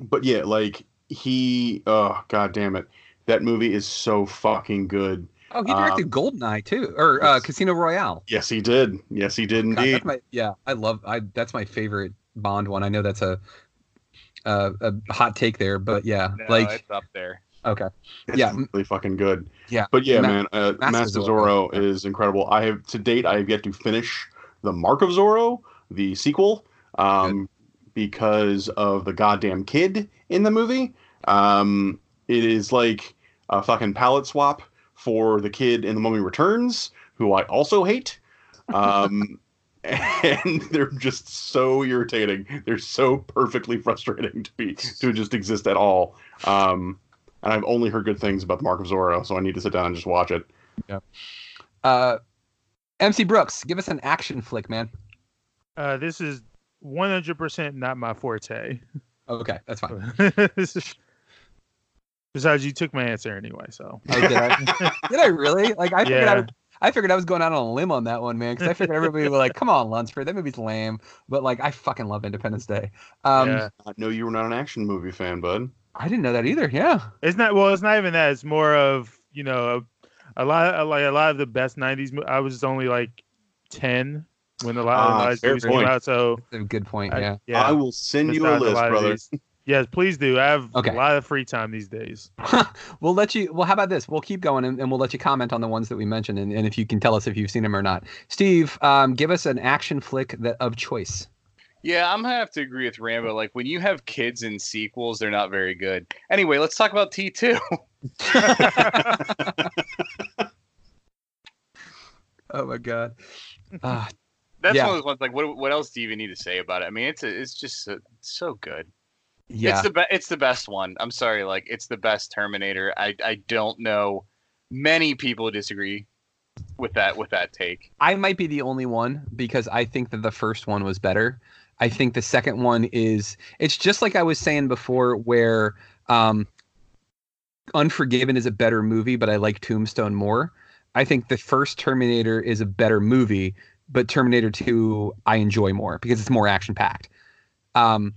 but yeah, like he oh god damn it, that movie is so fucking good. Oh, he directed Um, Goldeneye too, or uh, Casino Royale. Yes, he did. Yes, he did indeed. that's my yeah. I love. I that's my favorite Bond one. I know that's a a, a hot take there, but yeah, No, like it's up there. Okay, It's yeah. really fucking good. yeah. But yeah, Ma- man, uh, Mask Mask of of Zorro. Zorro is incredible. I have to date, I have yet to finish the Mark of Zorro, the sequel, um, because of the goddamn kid in the movie. Um, it is like a fucking palette swap for the kid in The Mummy Returns, who I also hate. Um, and they're just so irritating. They're so perfectly frustrating to be to just exist at all. Um, and I've only heard good things about the Mark of Zorro, so I need to sit down and just watch it. Yeah. Uh, MC Brooks, give us an action flick, man. Uh, this is 100% not my forte. Okay, that's fine. Besides, you took my answer anyway, so. Oh, did I? did I really? Like I figured I, Yeah. would, I figured I was going out on a limb on that one, man, because I figured everybody would like, come on, Lunsford, that movie's lame. But like, I fucking love Independence Day. Um, yeah. I know you were not an action movie fan, bud. I didn't know that either. Yeah. It's not well. It's not even that. It's more of you know a, a lot of, like a lot of the best '90s. I was only like ten when a lot, Ah, a lot of fair movies came out. So That's a good point. I- Yeah. yeah, I will send you a list, lot of brother. Yes, please do. I have Okay. a lot of free time these days. we'll let you. Well, how about this? We'll keep going and, and we'll let you comment on the ones that we mentioned, and, and if you can tell us if you've seen them or not. Steve, um, give us an action flick that of choice. Yeah, I'm gonna have to agree with Rambo. Like when you have kids in sequels, they're not very good. Anyway, let's talk about T2. Oh my god. Ah, That's Yeah. one of those ones. Like, what what else do you even need to say about it? I mean, it's a, it's just so, so good. yeah. It's the be- it's the best one. I'm sorry, like it's the best Terminator. I I don't know many people disagree with that with that take. I might be the only one because I think that the first one was better. I think the second one is it's just like I was saying before where um Unforgiven is a better movie, but I like Tombstone more. I think the first Terminator is a better movie, but Terminator 2 I enjoy more because it's more action packed. Um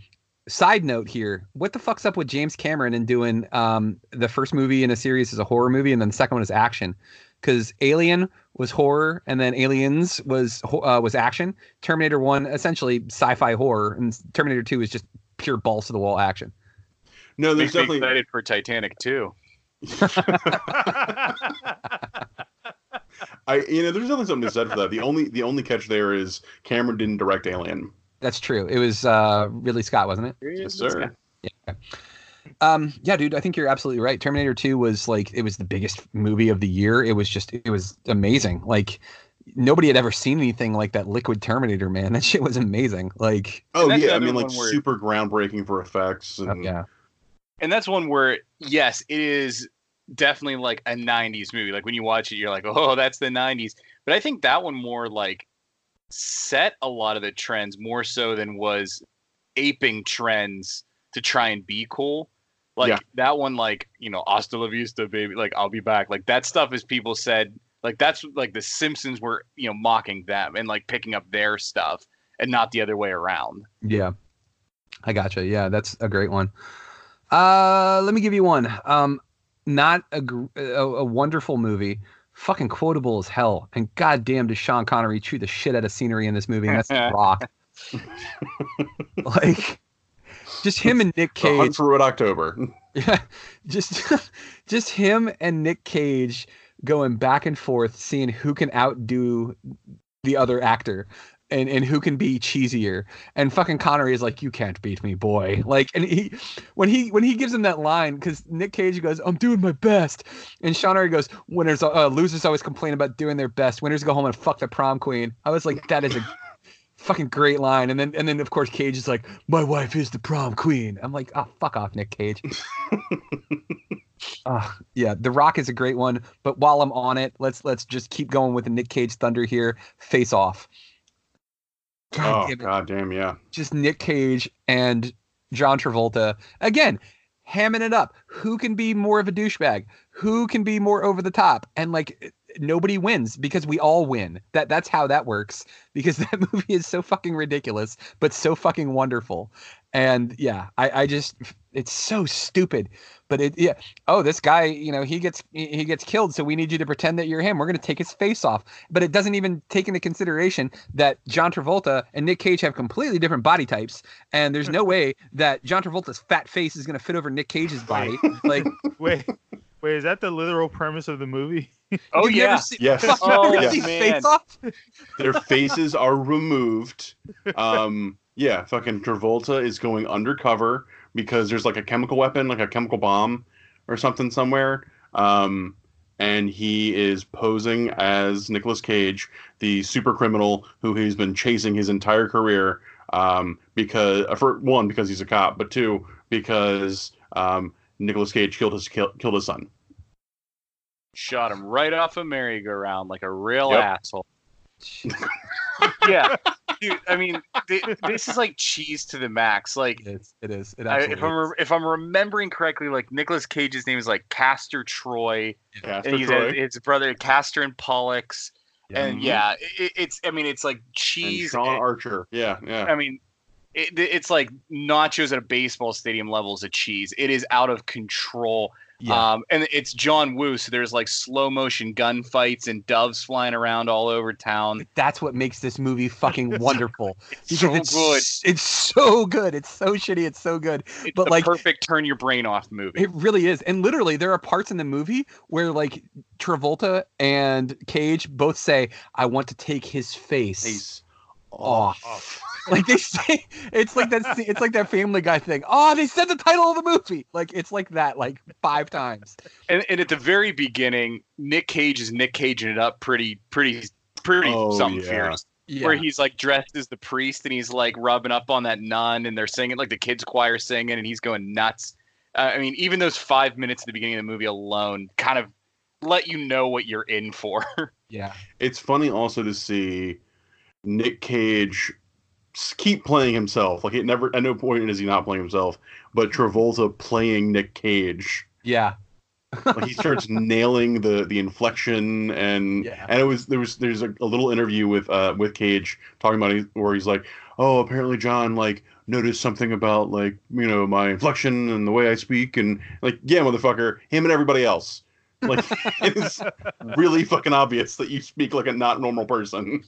side note here, what the fuck's up with James Cameron and doing um the first movie in a series is a horror movie and then the second one is action? Because Alien was horror and then Aliens was uh, was action. Terminator 1 essentially sci-fi horror and Terminator 2 is just pure balls to the wall action. No, there's Makes me definitely. excited for Titanic too. I you know, there's definitely something to be said for that. The only the only catch there is Cameron didn't direct Alien. That's true. It was uh Ridley Scott, wasn't it? Yes, sir. Yeah. Um, yeah, dude, I think you're absolutely right. Terminator 2 was like it was the biggest movie of the year. It was just it was amazing. Like nobody had ever seen anything like that Liquid Terminator, man. That shit was amazing. Like Oh yeah, I mean like where- super groundbreaking for effects and yeah. and that's one where yes it is definitely like a 90s movie like when you watch it you're like oh that's the 90s but i think that one more like set a lot of the trends more so than was aping trends to try and be cool. Like Yeah. that one, like you know, "Hasta la vista, baby." Like I'll be back. Like that stuff is people said. Like that's like the Simpsons were you know mocking them and like picking up their stuff and not the other way around. Yeah. I gotcha. Yeah, that's a great one. Uh, let me give you one. Um, not a gr- a, a wonderful movie, fucking quotable as hell, and goddamn does Sean Connery chew the shit out of scenery in this movie, and that's Rock. like, just him and Nick The Hunt Cage. for Red October. Yeah, just just him and Nick Cage going back and forth, seeing who can outdo the other actor. And, and who can be cheesier and fucking Connery is like you can't beat me boy like and he when he when he gives him that line because Nick Cage goes I'm doing my best and Sean Connery goes winners uh, losers always complain about doing their best winners go home and fuck the prom queen I was like that is a fucking great line and then and then of course Cage is like my wife is the prom queen I'm like oh fuck off Nick Cage uh, yeah, The Rock is a great one, but while I'm on it, let's let's just keep going with the Nick Cage thunder here. Face Off. God oh damn god damn yeah. Just Nick Cage and John Travolta again, hamming it up. Who can be more of a douchebag? Who can be more over the top? And like nobody wins because we all win. That that's how that works. Because that movie is so fucking ridiculous, but so fucking wonderful. And yeah, I, I just it's so stupid. But it yeah. Oh, this guy, you know, he gets he he gets killed, so we need you to pretend that you're him. We're gonna take his face off. But it doesn't even take into consideration that John Travolta and Nick Cage have completely different body types, and there's no way that John Travolta's fat face is gonna fit over Nick Cage's body. Like Wait, wait, is that the literal premise of the movie? Oh You've never yeah. seen- Yes. You've Oh, never yeah. seen man. Face Off? Their faces are removed. Um, yeah, fucking Travolta is going undercover because there's like a chemical weapon, like a chemical bomb or something somewhere. Um, and he is posing as Nicolas Cage, the super criminal who he's been chasing his entire career. Um, because uh, for one, because he's a cop, but two, because um, Nicolas Cage killed his kill, killed his son. Shot him right off a merry-go-round like a real Yep. asshole. yeah, dude. I mean, th- this is like cheese to the max. Like, It is. It is. It I, absolutely if I'm re- if I'm remembering correctly, like Nicolas Cage's name is like Castor Troy, Castor and he's Troy. his brother Castor and Pollux, and Mhm. yeah, it, it's. I mean, it's like And cheese. Sean and- Archer. Yeah, yeah. I mean, it, it's like nachos at a baseball stadium levels of cheese. It is out of control. Yeah. Um, and it's John Woo, so there's like slow motion gunfights and doves flying around all over town. That's what makes this movie fucking wonderful. It's so it's good. It's so good. It's so shitty. It's so good. It's but like perfect turn your brain off movie. It really is. And literally, there are parts in the movie where, like, Travolta and Cage both say, I want to take his face, Face off. like, they say, it's like that, it's like that Family Guy thing. Oh, they said the title of the movie. Like, it's like that, like, five times. And, and at the very beginning, Nick Cage is Nick Caging it up pretty, pretty, pretty Oh, something yeah. fierce. Yeah. Where he's like dressed as the priest and he's like rubbing up on that nun and they're singing like the kids choir singing and he's going nuts. Uh, I mean, even those five minutes at the beginning of the movie alone kind of let you know what you're in for. yeah. it's funny also to see Nick Cage keep playing himself. Like it never at no point is he not playing himself, but Travolta playing Nick Cage. Yeah. Like he starts nailing the the inflection and Yeah. and it was there was there's a, a little interview with uh with Cage talking about it where he's like, oh apparently John like noticed something about like you know my inflection and the way I speak and like yeah motherfucker him and everybody else. Like it's really fucking obvious that you speak like a not normal person.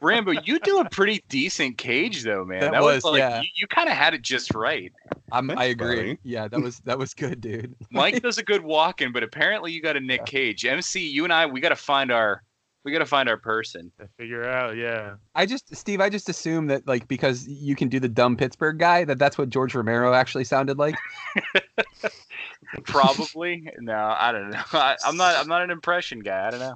Rambo, you do a pretty decent Cage though, man. That That, was, was, like yeah. you, you kind of had it just right. I'm, I agree. buddy. Yeah, that was that was good, dude. Mike does a good walking, but apparently you got a Nick Cage. MC, you and I, we got to find our, we got to find our person. To figure out, yeah. I just, Steve, I just assume that like because you can do the dumb Pittsburgh guy, that that's what George Romero actually sounded like. Probably. no, I don't know. I, I'm not. I'm not an impression guy. I don't know.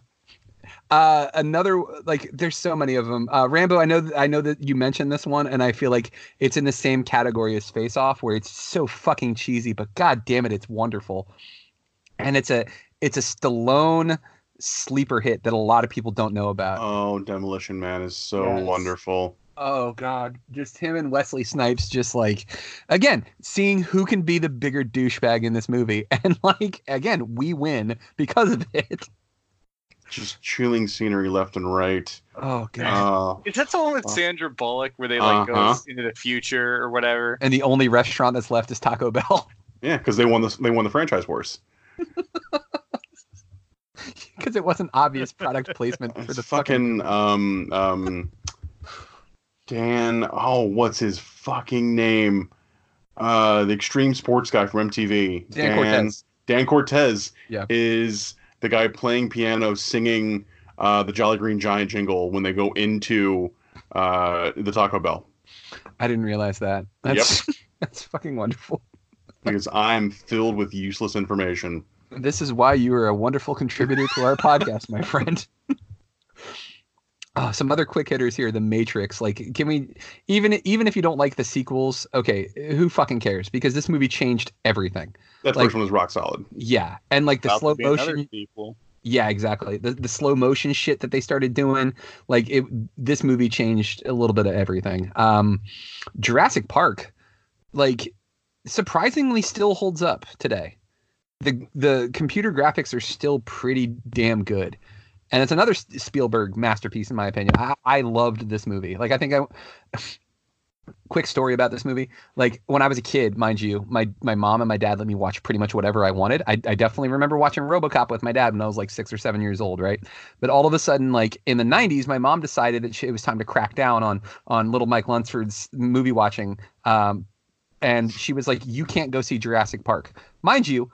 Uh, another like there's so many of them. Uh, Rambo, I know th- I know that you mentioned this one, and I feel like it's in the same category as Face Off, where it's so fucking cheesy, but god damn it, it's wonderful. And it's a it's a Stallone sleeper hit that a lot of people don't know about. Oh, Demolition Man is so Yes. wonderful. Oh God, just him and Wesley Snipes, just like, again, seeing who can be the bigger douchebag in this movie, and like, again, we win because of it. Just chilling scenery left and right. Oh God. Uh, Is that the one with Sandra Bullock where they like Uh-huh. go into the future or whatever? And the only restaurant that's left is Taco Bell yeah, because they won the they won the franchise wars. because it wasn't obvious product placement for the fucking. fucking um um Dan. Oh, what's his fucking name? Uh, the extreme sports guy from MTV. Dan Cortez. Dan Cortez Yeah. is the guy playing piano, singing uh, the Jolly Green Giant jingle when they go into uh, the Taco Bell. I didn't realize that. That's that's fucking wonderful. Because I'm filled with useless information. This is why you are a wonderful contributor to our podcast, my friend. Oh, some other quick hitters here. The Matrix. Like, can we even even if you don't like the sequels? Okay, who fucking cares? Because this movie changed everything. That Like- first one was rock solid. Yeah, and like the About slow motion. sequel. Yeah, exactly. The the slow motion shit that they started doing, like it. This movie changed a little bit of everything. Um, Jurassic Park, like surprisingly, still holds up today. the The computer graphics are still pretty damn good, and it's another Spielberg masterpiece in my opinion. I, I loved this movie. Like I think I. quick story about this movie like when i was a kid mind you my my mom and my dad let me watch pretty much whatever i wanted i, I definitely remember watching robocop with my dad when i was like six or seven years old right but all of a sudden like in the 90s my mom decided that she, it was time to crack down on on little mike lunsford's movie watching um, and she was like you can't go see jurassic park mind you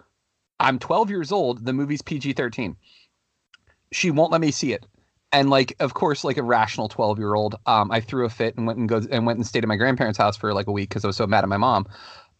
i'm 12 years old the movie's pg-13 she won't let me see it. And like of course like a rational 12 year old um, i threw a fit and went and and went and stayed at my grandparents house for like a week because i was so mad at my mom.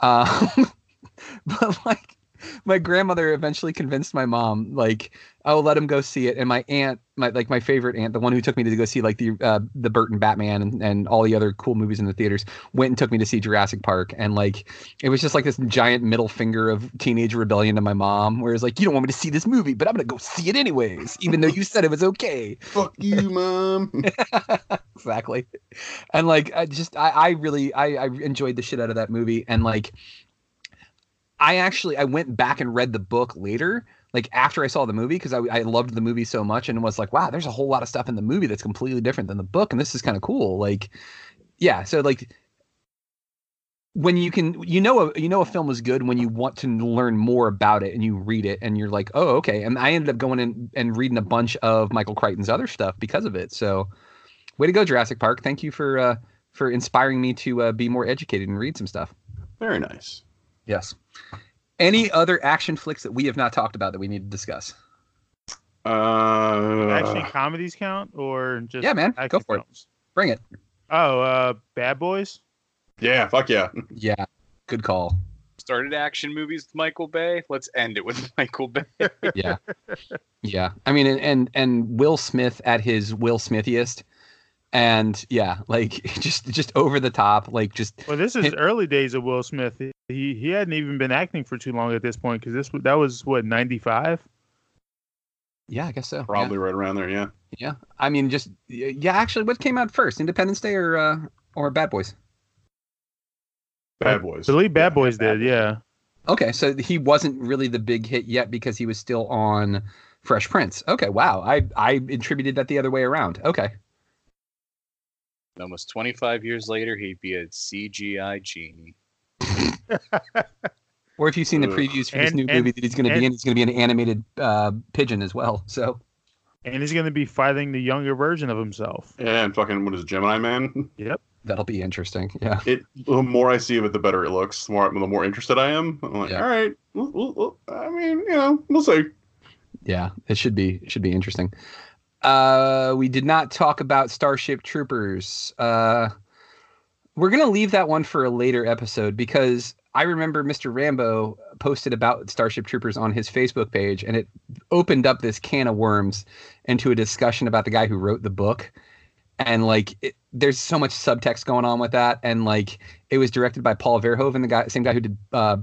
Uh, but like my grandmother eventually convinced my mom like i will let him go see it. And my aunt my like my favorite aunt the one who took me to go see like the uh, the burton batman and, and all the other cool movies in the theaters went and took me to see jurassic park. And like it was just like this giant middle finger of teenage rebellion to my mom where it's like you don't want me to see this movie but i'm gonna go see it anyways even though you said it was okay. Fuck you, mom. exactly. And like i just i, I really I, I enjoyed the shit out of that movie. And like i actually i went back and read the book later like after i saw the movie because I, I loved the movie so much and was like wow there's a whole lot of stuff in the movie that's completely different than the book and this is kind of cool. Like yeah so like when you can you know a you know a film is good when you want to learn more about it and you read it and you're like oh okay and i ended up going in and reading a bunch of michael crichton's other stuff because of it so way to go jurassic park. Thank you for uh for inspiring me to uh, be more educated and read some stuff. Very nice. Yes any other action flicks that we have not talked about that we need to discuss Uh, Action comedies count or just Yeah, man, go action for it. bring it Oh, uh, Bad Boys. yeah, fuck yeah. yeah good call Started action movies with Michael Bay. Let's end it with Michael Bay. yeah yeah i mean and, and and will smith at his will smithiest and yeah like just just over the top like just Well, this is early days of Will Smith. He he hadn't even been acting for too long at this point because this that was what ninety five. yeah i guess so yeah. Probably right around there, yeah. yeah i mean just yeah actually what came out first independence day or uh or bad boys Bad Boys. The lead Bad Boys did, yeah. okay so he wasn't really the big hit yet because he was still on fresh prince okay wow i i attributed that the other way around okay Almost 25 years later, he'd be a CGI genie. or if you've seen the previews for this new and- movie that he's going to be in he's going to be an animated uh pigeon as well so And he's going to be fighting the younger version of himself. Yeah, and fucking what is it, Gemini Man? Yep. that'll be interesting yeah It the more I see of it, the better it looks. The more the more interested I am. I'm like, Yeah. all right. We'll, we'll, we'll- I mean, you know, we'll see. yeah it should be it should be interesting uh we did not talk about starship troopers. Uh we're gonna leave that one for a later episode because i remember mr rambo posted about starship troopers on his facebook page and it opened up this can of worms into a discussion about the guy who wrote the book. And like it, there's so much subtext going on with that and like it was directed by paul verhoeven the guy same guy who did uh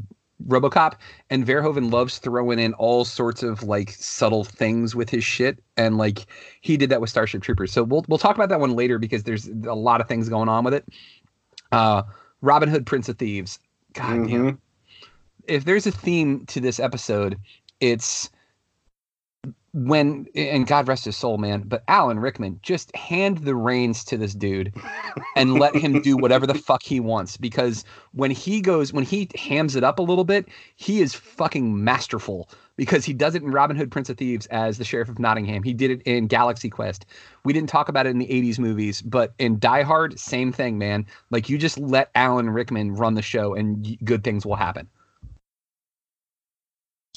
RoboCop, and Verhoeven loves throwing in all sorts of like subtle things with his shit, and like he did that with Starship Troopers. So we'll we'll talk about that one later because there's a lot of things going on with it. Uh, Robin Hood, Prince of Thieves. God Mm-hmm. damn. If there's a theme to this episode, it's when and God rest his soul, man. But Alan Rickman just hand the reins to this dude and let him do whatever the fuck he wants. Because when he goes, when he hams it up a little bit, he is fucking masterful. Because he does it in Robin Hood, Prince of Thieves as the Sheriff of Nottingham. He did it in Galaxy Quest. We didn't talk about it in the '80s movies, but in Die Hard, same thing, man. Like you just let Alan Rickman run the show, and good things will happen.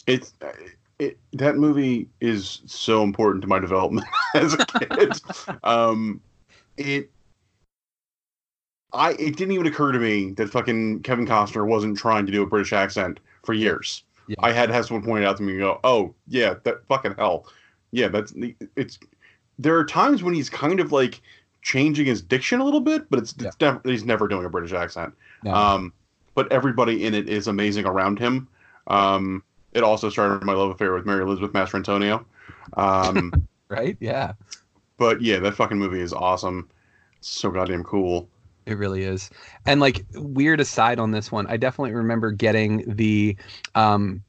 It's it, that movie is so important to my development as a kid. um, it I it didn't even occur to me that fucking Kevin Costner wasn't trying to do a British accent for years. I had have someone point it out to me and go, "Oh yeah, that fucking hell, yeah, that's it's." There are times when he's kind of like changing his diction a little bit, but it's, it's never, he's never doing a British accent. No. Um, but everybody in it is amazing around him. Um, it also started my love affair with Mary Elizabeth Mastrantonio. Um, right? Yeah. But yeah, that fucking movie is awesome. So goddamn cool. It really is. And like weird aside on this one, I definitely remember getting the um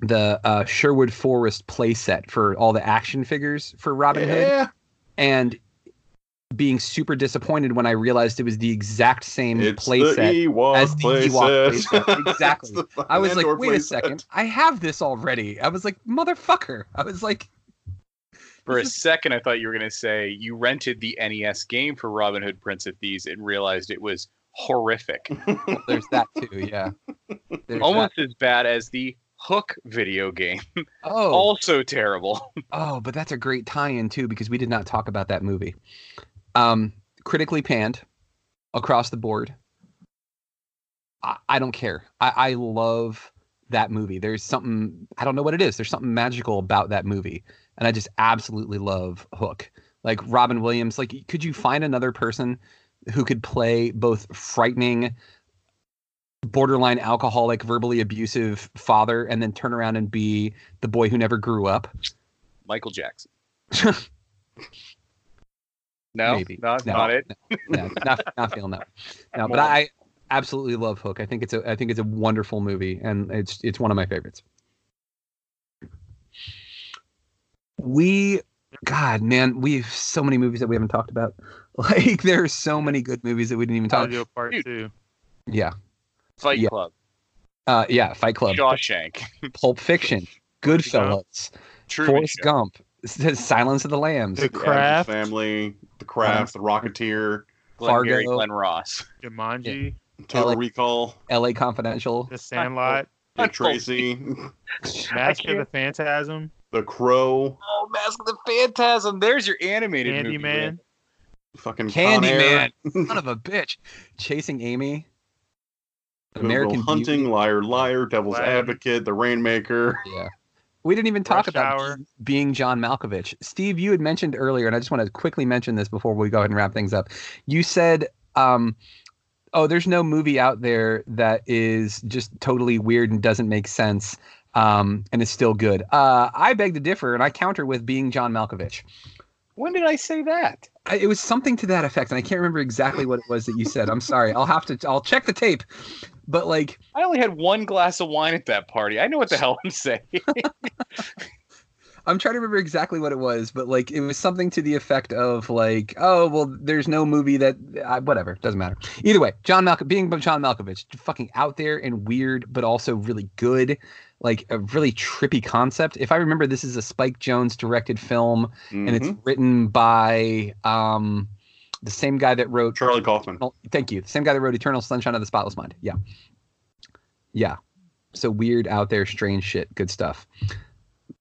the uh Sherwood Forest playset for all the action figures for Robin Yeah. Hood and being super disappointed when I realized it was the exact same It's playset as the Ewok playset. playset. Exactly. The I was like, wait a playset. second, I have this already. I was like, motherfucker. I was like, For a second, I thought you were going to say you rented the NES game for Robin Hood Prince of Thieves and realized it was horrific. there's that too, yeah. There's Almost as bad as the Hook video game. Oh. also terrible. Oh, but that's a great tie-in too because we did not talk about that movie. Um, critically panned across the board. I, I don't care. I, I love that movie. There's something I don't know what it is. There's something magical about that movie, and I just absolutely love Hook. Like Robin Williams. Like, could you find another person who could play both frightening, borderline alcoholic, verbally abusive father, and then turn around and be the boy who never grew up? Michael Jackson. No, Maybe. no, No, not it. no, not not feeling that. No, but I absolutely love Hook. I think it's a I think it's a wonderful movie, and it's it's one of my favorites. We, God, man, we have so many movies that we haven't talked about. Like there are so many good movies that we didn't even talk. about. a part two. Yeah, Fight Yeah. Club, uh, yeah, Fight Club, Shawshank, Pulp Fiction, Goodfellas, Truman Forrest Show. Gump, S- Silence of the Lambs, The Addams Craft, Family, The Craft, The Rocketeer, Glengarry Fargo. Glen Ross. Jumanji, Total LA Recall, L.A. Confidential, The Sandlot, Dick Tracy, Mask of the Phantasm, The Crow, Oh, Mask of the Phantasm. There's your animated movie. Candyman. fucking Con Candyman, Air, son of a bitch, Chasing Amy, Good Will American Hunting, Beauty. Liar, Liar, Devil's Aladdin. Advocate, The Rainmaker. Yeah. We didn't even talk Rush about Hour. being- being John Malkovich. Steve, you had mentioned earlier, and I just want to quickly mention this before we go ahead and wrap things up. You said, um, oh, there's no movie out there that is just totally weird and doesn't make sense um, and is still good. Uh, I beg to differ, and I counter with being John Malkovich. When did I say that? I, it was something to that effect, and I can't remember exactly what it was that you said. I'm sorry. I'll have to. I'll check the tape. But like, I only had one glass of wine at that party. I know what the hell I'm saying. I'm trying to remember exactly what it was, but like it was something to the effect of like, oh well, there's no movie that uh, whatever doesn't matter. Either way, John Malko- being John Malkovich, fucking out there and weird, but also really good, like a really trippy concept. If I remember, this is a Spike Jonze directed film, and it's Mhm. written by um the same guy that wrote Charlie Kaufman. Eternal- thank you, the same guy that wrote Eternal Sunshine of the Spotless Mind. Yeah, yeah. So weird, out there, strange shit, good stuff.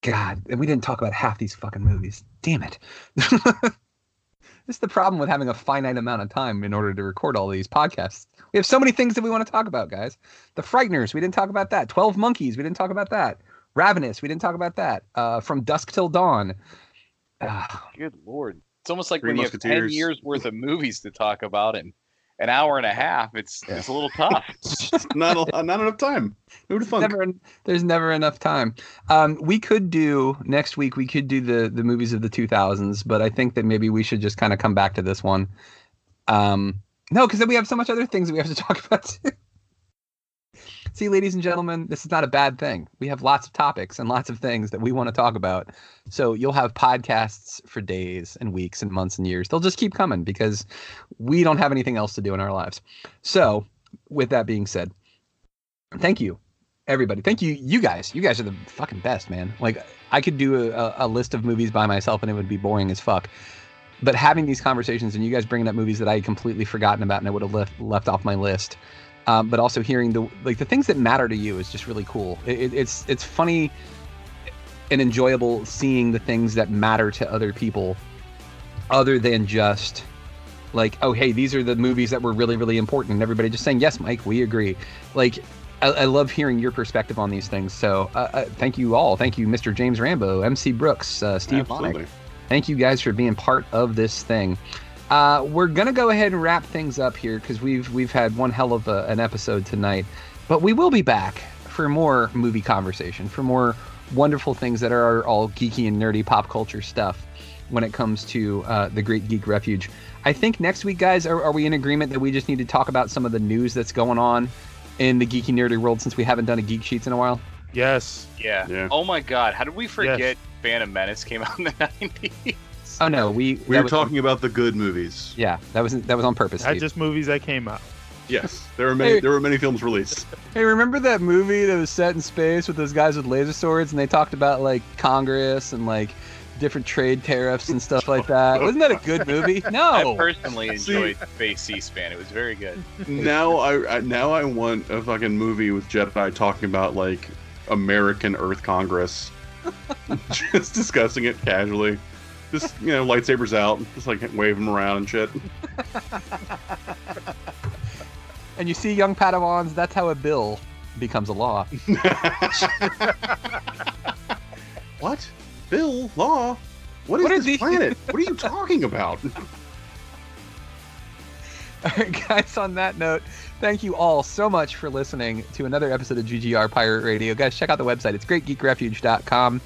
God, and we didn't talk about half these fucking movies. Damn it. this is the problem with having a finite amount of time in order to record all these podcasts. We have so many things that we want to talk about, guys. The Frighteners, we didn't talk about that. 12 Monkeys, we didn't talk about that. Ravenous, we didn't talk about that. Uh, From Dusk Till Dawn. Good lord. It's almost like Three when you have ten years worth of movies to talk about and an hour and a half, it's it's a little tough. not a, not enough time. Who would have thunk? Never, there's never enough time. Um, we could do next week. We could do the the movies of the 2000s, but I think that maybe we should just kind of come back to this one. Um, no, because then we have so much other things that we have to talk about too. See, ladies and gentlemen, this is not a bad thing. We have lots of topics and lots of things that we want to talk about. So you'll have podcasts for days and weeks and months and years. They'll just keep coming because we don't have anything else to do in our lives. So, with that being said, thank you, everybody. Thank you, you guys. You guys are the fucking best, man. Like, I could do a, a list of movies by myself and it would be boring as fuck. But having these conversations and you guys bringing up movies that I had completely forgotten about and I would have left, left off my list um, but also hearing the like the things that matter to you is just really cool. It, it's it's funny and enjoyable seeing the things that matter to other people, other than just like oh hey these are the movies that were really really important and everybody just saying yes Mike we agree. Like I, I love hearing your perspective on these things. So uh, uh, thank you all. Thank you Mr. James Rambo, MC Brooks, uh, Steve Bonnick. Thank you guys for being part of this thing. Uh, we're gonna go ahead and wrap things up here because we've we've had one hell of a, an episode tonight, but we will be back for more movie conversation, for more wonderful things that are all geeky and nerdy pop culture stuff when it comes to uh, the Great Geek Refuge. I think next week, guys, are, are we in agreement that we just need to talk about some of the news that's going on in the geeky nerdy world since we haven't done a Geek Sheets in a while? Yes. Yeah. Yeah. Oh my God! How did we forget Yes. Phantom Menace came out in the nineties? Oh no, we We that were was- talking about the good movies. Yeah, that was that was on purpose. Not Steve. just movies that came out. Yes, there were many. Hey. There were many films released. Hey, remember that movie that was set in space with those guys with laser swords and they talked about like Congress and like different trade tariffs and stuff like that? Wasn't that a good movie? No. I personally enjoyed Space C-SPAN. It was very good. now I, I now I want a fucking movie with Jedi talking about like American Earth Congress, just discussing it casually. Just you know, lightsabers out, just like wave them around and shit. And you see young Padawans, that's how a bill becomes a law. What? Bill Law? What is What this these- planet? What are you talking about? All right, guys, on that note, thank you all so much for listening to another episode of GGR Pirate Radio. Guys, check out the website. It's greatgeekrefuge.com.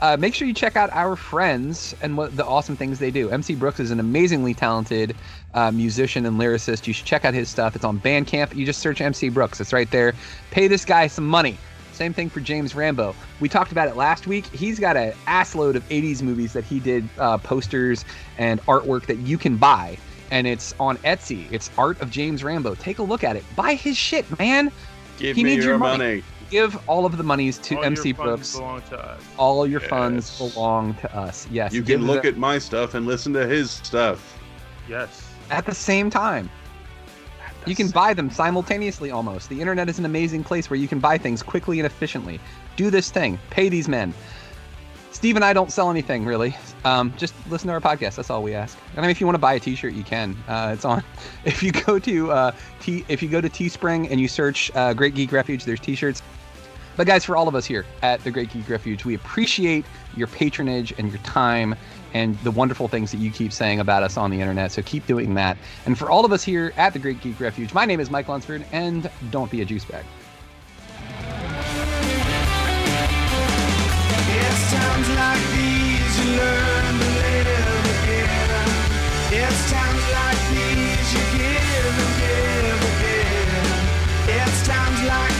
Uh, make sure you check out our friends and what the awesome things they do. MC Brooks is an amazingly talented uh, musician and lyricist. You should check out his stuff. It's on Bandcamp. You just search MC Brooks. It's right there. Pay this guy some money. Same thing for James Rambo. We talked about it last week. He's got an assload of 80s movies that he did uh, posters and artwork that you can buy. And it's on Etsy. It's Art of James Rambo. Take a look at it. Buy his shit, man. Give He me needs your your money. money. Give all of the monies to All MC your Brooks. to. All your Yes. funds belong to us. Yes. You can look the- at my stuff and listen to his stuff. Yes. at the same time. You can buy them simultaneously almost. The internet is an amazing place where you can buy things quickly and efficiently. Do this thing. Pay these men. Steve and I don't sell anything really. Um, just listen to our podcast. That's all we ask. And I mean, if you want to buy a T-shirt, you can. Uh, it's on. If you go to uh, T, if you go to Teespring and you search uh, Great Geek Refuge, there's T-shirts. But guys, for all of us here at the Great Geek Refuge, we appreciate your patronage and your time and the wonderful things that you keep saying about us on the internet. So keep doing that. And for all of us here at the Great Geek Refuge, my name is Mike Lunsford, and don't be a juice bag. It's times like these you learn to live again. It's times like these you give and give again. It's times like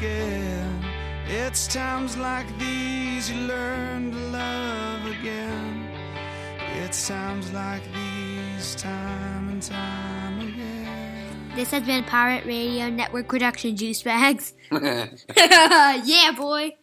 again. It's times like these you learn to love again. It's times like these, time and time again. This has been Pirate Radio Network Production Juice Bags. yeah, boy.